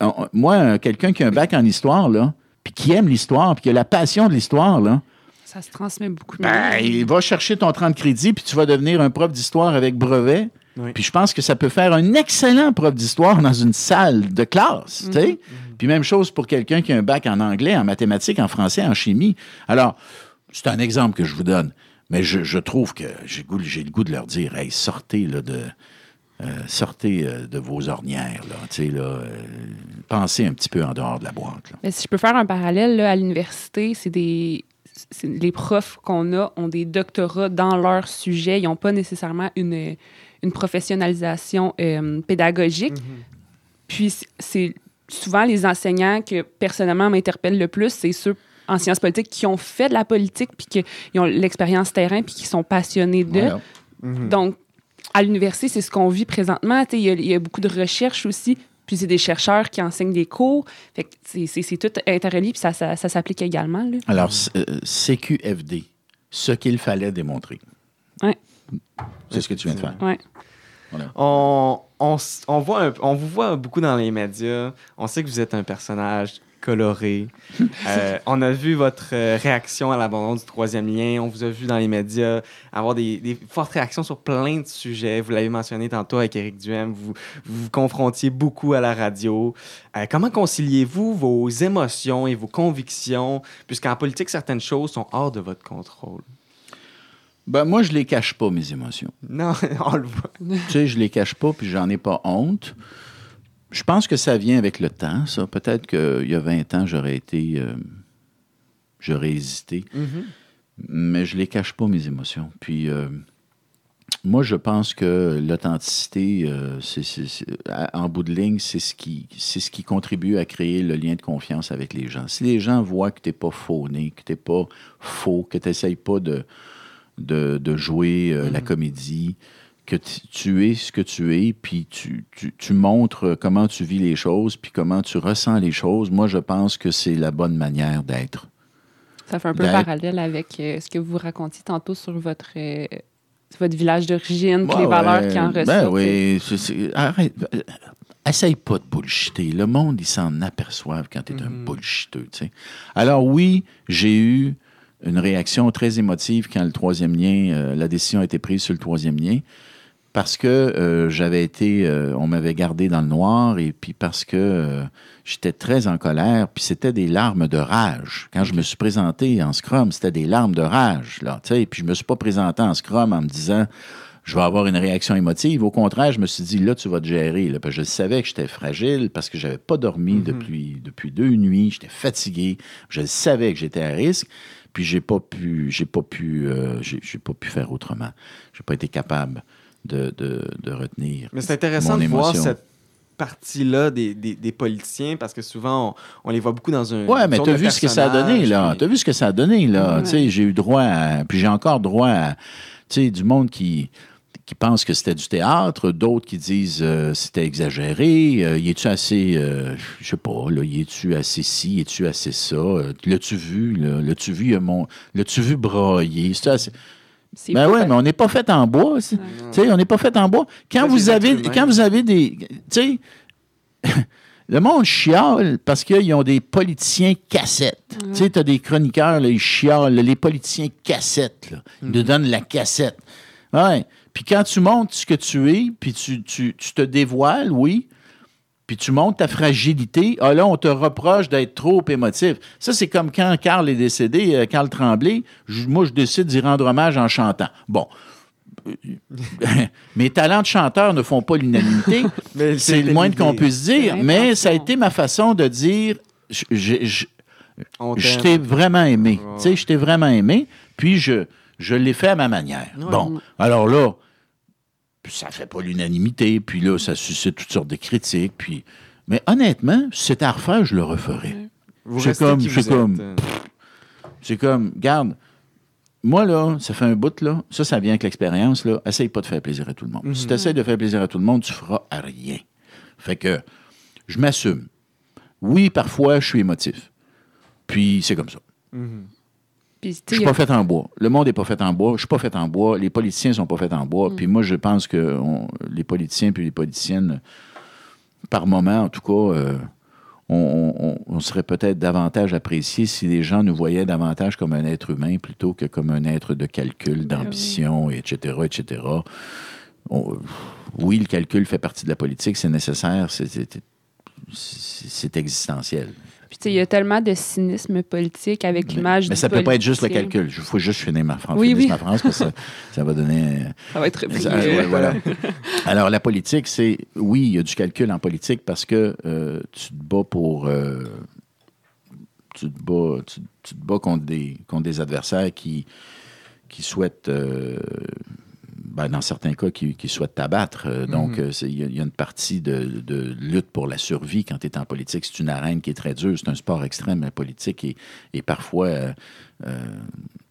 On- on- Moi, euh, quelqu'un qui a un bac en histoire, là, puis qui aime l'histoire, puis qui a la passion de l'histoire, là, Ça se transmet beaucoup mieux. ben, il va chercher ton 30 crédits, puis tu vas devenir un prof d'histoire avec brevet. Oui. Puis je pense que ça peut faire un excellent prof d'histoire dans une salle de classe. tu sais. Puis même chose pour quelqu'un qui a un bac en anglais, en mathématiques, en français, en chimie. Alors, c'est un exemple que je vous donne. Mais je, je trouve que j'ai le goût- j'ai le goût de leur dire hey, sortez là, de. euh, sortez euh, de vos ornières, là, tu sais, là, euh, pensez un petit peu en dehors de la boîte. là. Mais si je peux faire un parallèle, là, à l'université, c'est des. c'est- Les profs qu'on a ont des doctorats dans leur sujet. Ils n'ont pas nécessairement une, une professionnalisation euh, pédagogique. Puis c- c'est souvent les enseignants que personnellement m'interpellent le plus, c'est ceux en sciences politiques qui ont fait de la politique, puis qui ont l'expérience terrain, puis qui sont passionnés de. Voilà. Mhm. Donc, à l'université, c'est ce qu'on vit présentement. Tu sais, Il y, a- il y a beaucoup de recherches aussi. Puis c'est des chercheurs qui enseignent des cours. Fait que c'est- c'est c'est tout interrelié, puis ça, ça, ça s'applique également. Là. Alors, c- euh, CQFD, ce qu'il fallait démontrer. Ouais. C'est ce que tu viens de faire. Ouais. On, on, s- on voit un- on vous voit beaucoup dans les médias. On sait que vous êtes un personnage coloré. [LAUGHS] Euh, on a vu votre euh, réaction à l'abandon du troisième lien. On vous a vu dans les médias avoir des, des fortes réactions sur plein de sujets. Vous l'avez mentionné tantôt avec Éric Duhem. Vous vous, vous confrontiez beaucoup à la radio. Euh, comment conciliez-vous vos émotions et vos convictions, puisqu'en politique, certaines choses sont hors de votre contrôle? Ben, moi, je les cache pas, mes émotions. Non, [LAUGHS] on le voit. tu sais, je les cache pas, puis j'en ai pas honte. Je pense que ça vient avec le temps, ça. Peut-être qu'il y a 20 ans, j'aurais été... euh, j'aurais hésité. Mais je les cache pas, mes émotions. Puis... euh, moi, je pense que l'authenticité, euh, en bout de ligne, c'est ce, qui, ce qui contribue à créer le lien de confiance avec les gens. Si les gens voient que tu n'es pas fauné, que tu n'es pas faux, que tu n'essayes pas de, de, de jouer euh, la comédie, que tu- es ce que tu es, puis tu, tu- tu montres comment tu vis les choses, puis comment tu ressens les choses, moi, je pense que c'est la bonne manière d'être. Ça fait un peu parallèle avec euh, ce que vous racontiez tantôt sur votre, euh, votre village d'origine, puis Ouais, les valeurs ouais. qui en Ben ressortent. oui, c'est- c'est- arrête. euh, Essaye pas de bullshiter. Le monde, il s'en aperçoit quand tu es un bullshiteux. tu sais. Alors oui, j'ai eu une réaction très émotive quand le troisième lien, euh, la décision a été prise sur le troisième lien, parce que euh, j'avais été, euh, on m'avait gardé dans le noir, et puis parce que j'étais très en colère, puis c'était des larmes de rage. Quand je me suis présenté en scrum, c'était des larmes de rage, là, tu sais, puis je me suis pas présenté en scrum en me disant je vais avoir une réaction émotive. Au contraire, je me suis dit, là, tu vas te gérer. Là, parce que je savais que j'étais fragile parce que j'avais pas dormi depuis, depuis deux nuits. J'étais fatigué. Je savais que j'étais à risque. Puis j'ai pas pu, j'ai pas pu, euh, j'ai pas pu faire autrement. J'ai pas été capable de, de, de retenir. Mais c'est intéressant mon de voir cette partie-là des, des, des politiciens parce que souvent, on, on les voit beaucoup dans un. Ouais, mais t'as de vu ce que ça a donné, là. T'as vu ce que ça a donné, là. Tu sais, j'ai eu droit à. Puis j'ai encore droit à. Tu sais, du monde qui qui pense que c'était du théâtre, d'autres qui disent euh, c'était exagéré, euh, y es-tu assez, euh, je sais pas, là, y es-tu assez ci, y es-tu assez ça, euh, l'as-tu vu, là, l'as-tu vu, euh, mon, l'as-tu vu broyer, c'est assez... Ben ouais, fa- mais on n'est pas fait en bois. Tu sais, on n'est pas fait en bois. Quand vous avez, quand vous avez des, tu sais, [LAUGHS] le monde chiale parce qu'ils ont des politiciens cassettes. Tu sais, t'as des chroniqueurs, là, ils chialent, là, les politiciens cassettes, là. Ils nous donnent la cassette. Ouais. Puis quand tu montres ce que tu es, puis tu, tu, tu te dévoiles, oui, puis tu montres ta fragilité, ah là, on te reproche d'être trop émotif. Ça, c'est comme quand Carl est décédé, euh, Carl Tremblay, je- moi, je décide d'y rendre hommage en chantant. Bon. [LAUGHS] Mes talents de chanteur ne font pas l'unanimité, [LAUGHS] c'est le moins qu'on puisse dire, mais ça a été ma façon de dire, je, je- je- On je t'aime. t'ai vraiment aimé. Tu sais, je t'ai vraiment aimé, puis je, je l'ai fait à ma manière. Ouais. Bon, alors là, ça fait pas l'unanimité, puis là, ça suscite toutes sortes de critiques, puis... Mais honnêtement, si c'était à refaire, je le referais. Vous c'est comme- qui c'est vous comme- êtes, euh? C'est comme, garde, moi, là, ça fait un bout, là, ça, ça vient avec l'expérience, là, essaye pas de faire plaisir à tout le monde. Si tu essaies de faire plaisir à tout le monde, tu feras à rien. Fait que, je m'assume. Oui, parfois, je suis émotif. Puis, c'est comme ça. Puis, Je suis pas fait en bois. Le monde n'est pas fait en bois. Je suis pas fait en bois. Les politiciens sont pas faits en bois. Puis moi, je pense que on- les politiciens puis les politiciennes, par moment, en tout cas, euh, on, on- on serait peut-être davantage apprécié si les gens nous voyaient davantage comme un être humain plutôt que comme un être de calcul, d'ambition, etc., etc. oui, le calcul fait partie de la politique, c'est nécessaire, c'est existentiel. Il y a tellement de cynisme politique avec Mais, l'image mais du ça peut pas être juste le calcul. Il faut juste finir ma phrase. Oui, ma phrase parce que ça, [LAUGHS] ça va donner. Ça va être. Ça, ouais, voilà. Alors, la politique, c'est. Oui, il y a du calcul en politique parce que euh, tu te bats pour. euh, tu, te bats, tu, tu te bats contre des, contre des adversaires qui, qui souhaitent. euh, ben, dans certains cas, qui, qui souhaitent t'abattre. Euh, Donc, euh, c'est- il y, a- il y a une partie de, de lutte pour la survie quand tu es en politique. C'est une arène qui est très dure. C'est un sport extrême, la politique. Et, et parfois, euh, euh,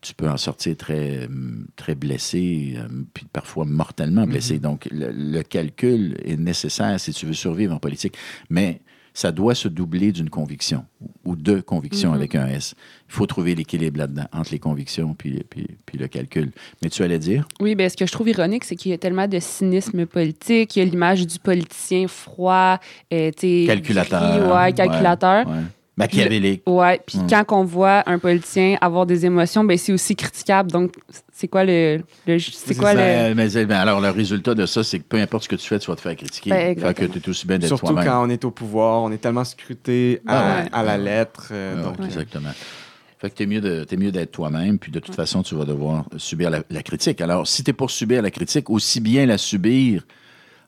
tu peux en sortir très, très blessé, euh, puis parfois mortellement blessé. Donc, le, le calcul est nécessaire si tu veux survivre en politique. Mais ça doit se doubler d'une conviction ou de convictions Mhm. avec un S. Il faut trouver l'équilibre là-dedans, entre les convictions puis, puis, puis le calcul. Mais tu allais dire? Oui, bien, ce que je trouve ironique, c'est qu'il y a tellement de cynisme politique. Il y a l'image du politicien froid, euh, Calculateur. gris, ouais, calculateur. Ouais, ouais. Machiavélique. Ouais, puis Mm. quand on voit un politicien avoir des émotions, ben c'est aussi critiquable. Donc, c'est quoi le, le- c'est quoi ça. le Mais, mais- mais alors, le résultat de ça, c'est que peu importe ce que tu fais, tu vas te faire critiquer. Ben, fait que tu es aussi bien d'être Surtout toi-même. quand on est au pouvoir, on est tellement scruté à, Ah ouais. à la lettre. euh, Ah, donc, euh, Exactement. Fait que t'es mieux de- t'es mieux d'être toi-même, puis de toute façon, tu vas devoir subir la, la critique. Alors, si t'es pour subir la critique, aussi bien la subir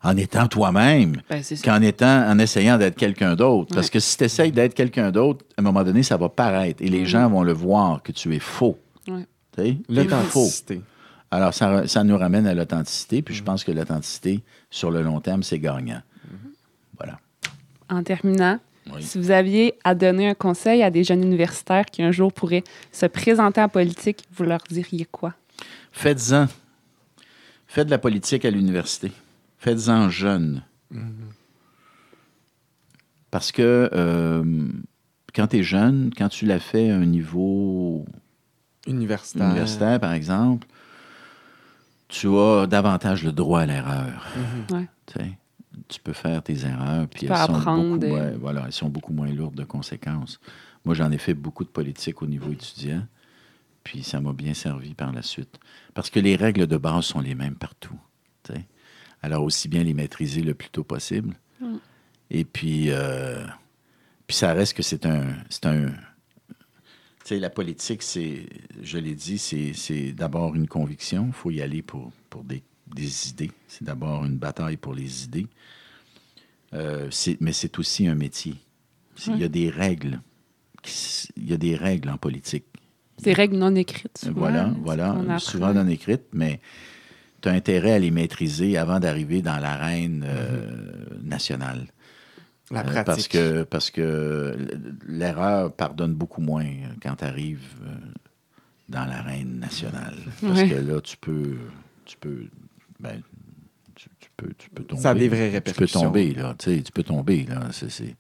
en étant toi-même Ben, qu'en étant, en essayant d'être quelqu'un d'autre. Parce que si tu essayes d'être quelqu'un d'autre, à un moment donné, ça va paraître. Et les Mhm. gens vont le voir que tu es faux. Ouais. Tu sais? T'es faux. L'authenticité. Alors, ça, ça nous ramène à l'authenticité, puis je pense que l'authenticité, sur le long terme, c'est gagnant. Voilà. En terminant, Oui. si vous aviez à donner un conseil à des jeunes universitaires qui un jour pourraient se présenter en politique, vous leur diriez quoi? Faites-en. Faites de la politique à l'université. Faites-en jeune. Parce que euh, quand tu es jeune, quand tu l'as fait à un niveau Universitaire. universitaire, par exemple, tu as davantage le droit à l'erreur. Ouais. Tu peux faire tes erreurs, puis elles sont, apprendre beaucoup, ouais, voilà, elles sont beaucoup moins lourdes de conséquences. Moi, j'en ai fait beaucoup de politique au niveau étudiant, puis ça m'a bien servi par la suite. Parce que les règles de base sont les mêmes partout. Alors, aussi bien les maîtriser le plus tôt possible. Mm. Et puis, euh, puis ça reste que c'est un... C'est un tu sais, la politique, c'est, je l'ai dit, c'est, d'abord une conviction. Il faut y aller pour, pour des, des idées. C'est d'abord une bataille pour les idées. Euh, mais c'est aussi un métier. Il y a des règles. Il y a des règles en politique. Ces règles non écrites. souvent, Voilà, hein, voilà. Souvent non écrites, mais tu as intérêt à les maîtriser avant d'arriver dans l'arène euh, nationale. La Euh, pratique. parce que, parce que l'erreur pardonne beaucoup moins quand tu arrives dans l'arène nationale. Parce Ouais. que là, tu peux. Tu peux. Ben, tu, tu peux, tu peux tomber. Ça a des vraies Tu peux répercussions. tomber, là. Tu sais, tu peux tomber, là. C'est-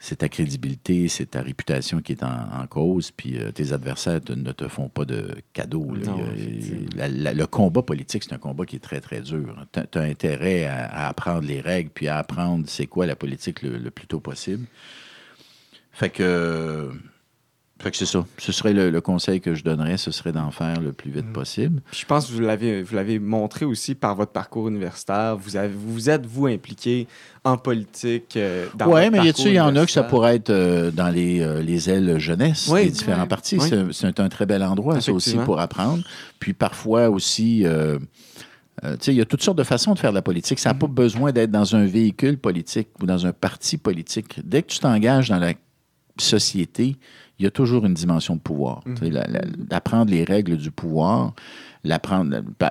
C'est ta crédibilité, c'est ta réputation qui est en, en cause, puis euh, tes adversaires te- ne te font pas de cadeaux. Non, la- la- le combat politique, c'est un combat qui est très, très dur. Tu as, intérêt à, à apprendre les règles, puis à apprendre c'est quoi la politique le, le plus tôt possible. Fait que, fait que c'est ça. Ce serait le, le conseil que je donnerais, ce serait d'en faire le plus vite Mm. possible. Puis je pense que vous l'avez, vous l'avez montré aussi par votre parcours universitaire. Vous, avez, vous êtes, vous, impliqué en politique. euh, dans Oui, mais il y en a que ça pourrait être euh, dans les, euh, les ailes jeunesse Oui. des différents partis. Oui. C'est- un très bel endroit, ça aussi, pour apprendre. Puis parfois aussi, euh, euh, tu sais, il y a toutes sortes de façons de faire de la politique. Ça n'a pas Mm-hmm. besoin d'être dans un véhicule politique ou dans un parti politique. Dès que tu t'engages dans la société, il y a toujours une dimension de pouvoir. La- la- D'apprendre les règles du pouvoir, la,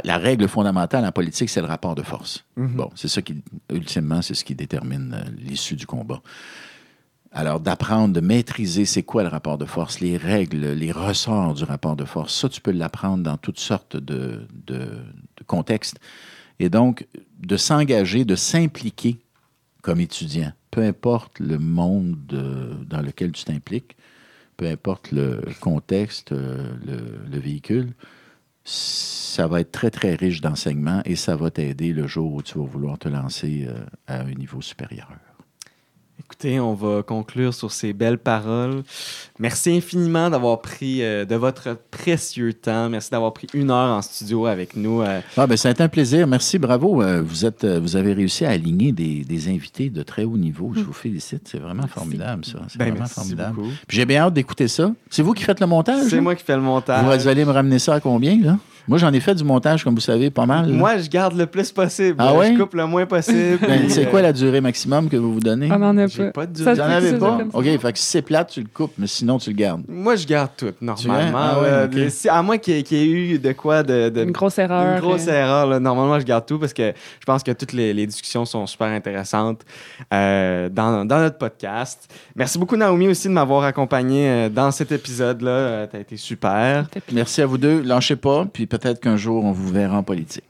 la règle fondamentale en politique, c'est le rapport de force. Mhm. Bon, c'est ça qui, ultimement, c'est ce qui détermine euh, l'issue du combat. Alors, d'apprendre, de maîtriser c'est quoi le rapport de force, les règles, les ressorts du rapport de force, ça, tu peux l'apprendre dans toutes sortes de, de- de contextes. Et donc, de s'engager, de s'impliquer comme étudiant, peu importe le monde euh, dans lequel tu t'impliques, peu importe le contexte, euh, le, le véhicule, ça va être très, très riche d'enseignement et ça va t'aider le jour où tu vas vouloir te lancer euh, à un niveau supérieur. Écoutez, on va conclure sur ces belles paroles. Merci infiniment d'avoir pris euh, de votre précieux temps. Merci d'avoir pris une heure en studio avec nous. euh. Ah, ben, ça a été un plaisir. Merci, bravo. Euh, vous, êtes, euh, vous avez réussi à aligner des, des invités de très haut niveau. Je vous félicite. C'est vraiment formidable, ça. C'est Ben, vraiment formidable. J'ai bien hâte d'écouter ça. C'est vous qui faites le montage? C'est hein? moi qui fais le montage. Vous allez me ramener ça à combien, là? Moi, j'en ai fait du montage, comme vous savez, pas mal. là. Moi, je garde le plus possible. Ah ouais? Je coupe le moins possible. [LAUGHS] Ben, c'est euh, quoi la durée maximum que vous vous donnez? On n'en a pas. pas de durée. Avez ça pas? OK, fait que si c'est plate, tu le coupes, mais sinon, tu le gardes. Moi, je garde tout, normalement. Ah ouais. Si- à moins qu'il y, ait- qu'il y ait eu de quoi de. de- Une grosse erreur. Une grosse euh, erreur. là. Normalement, je garde tout parce que je pense que toutes les, les discussions sont super intéressantes euh, dans, dans notre podcast. Merci beaucoup, Naomi, aussi de m'avoir accompagné euh, dans cet épisode-là. tu as été super. Merci à vous deux. Lâchez pas, puis peut-être qu'un jour, on vous verra en politique.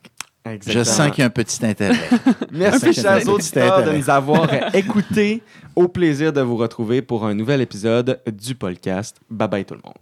Je sens qu'il y a un petit intérêt. [LAUGHS] Merci, chers auditeurs, de nous avoir [LAUGHS] écoutés. Au plaisir de vous retrouver pour un nouvel épisode du podcast. Bye bye tout le monde.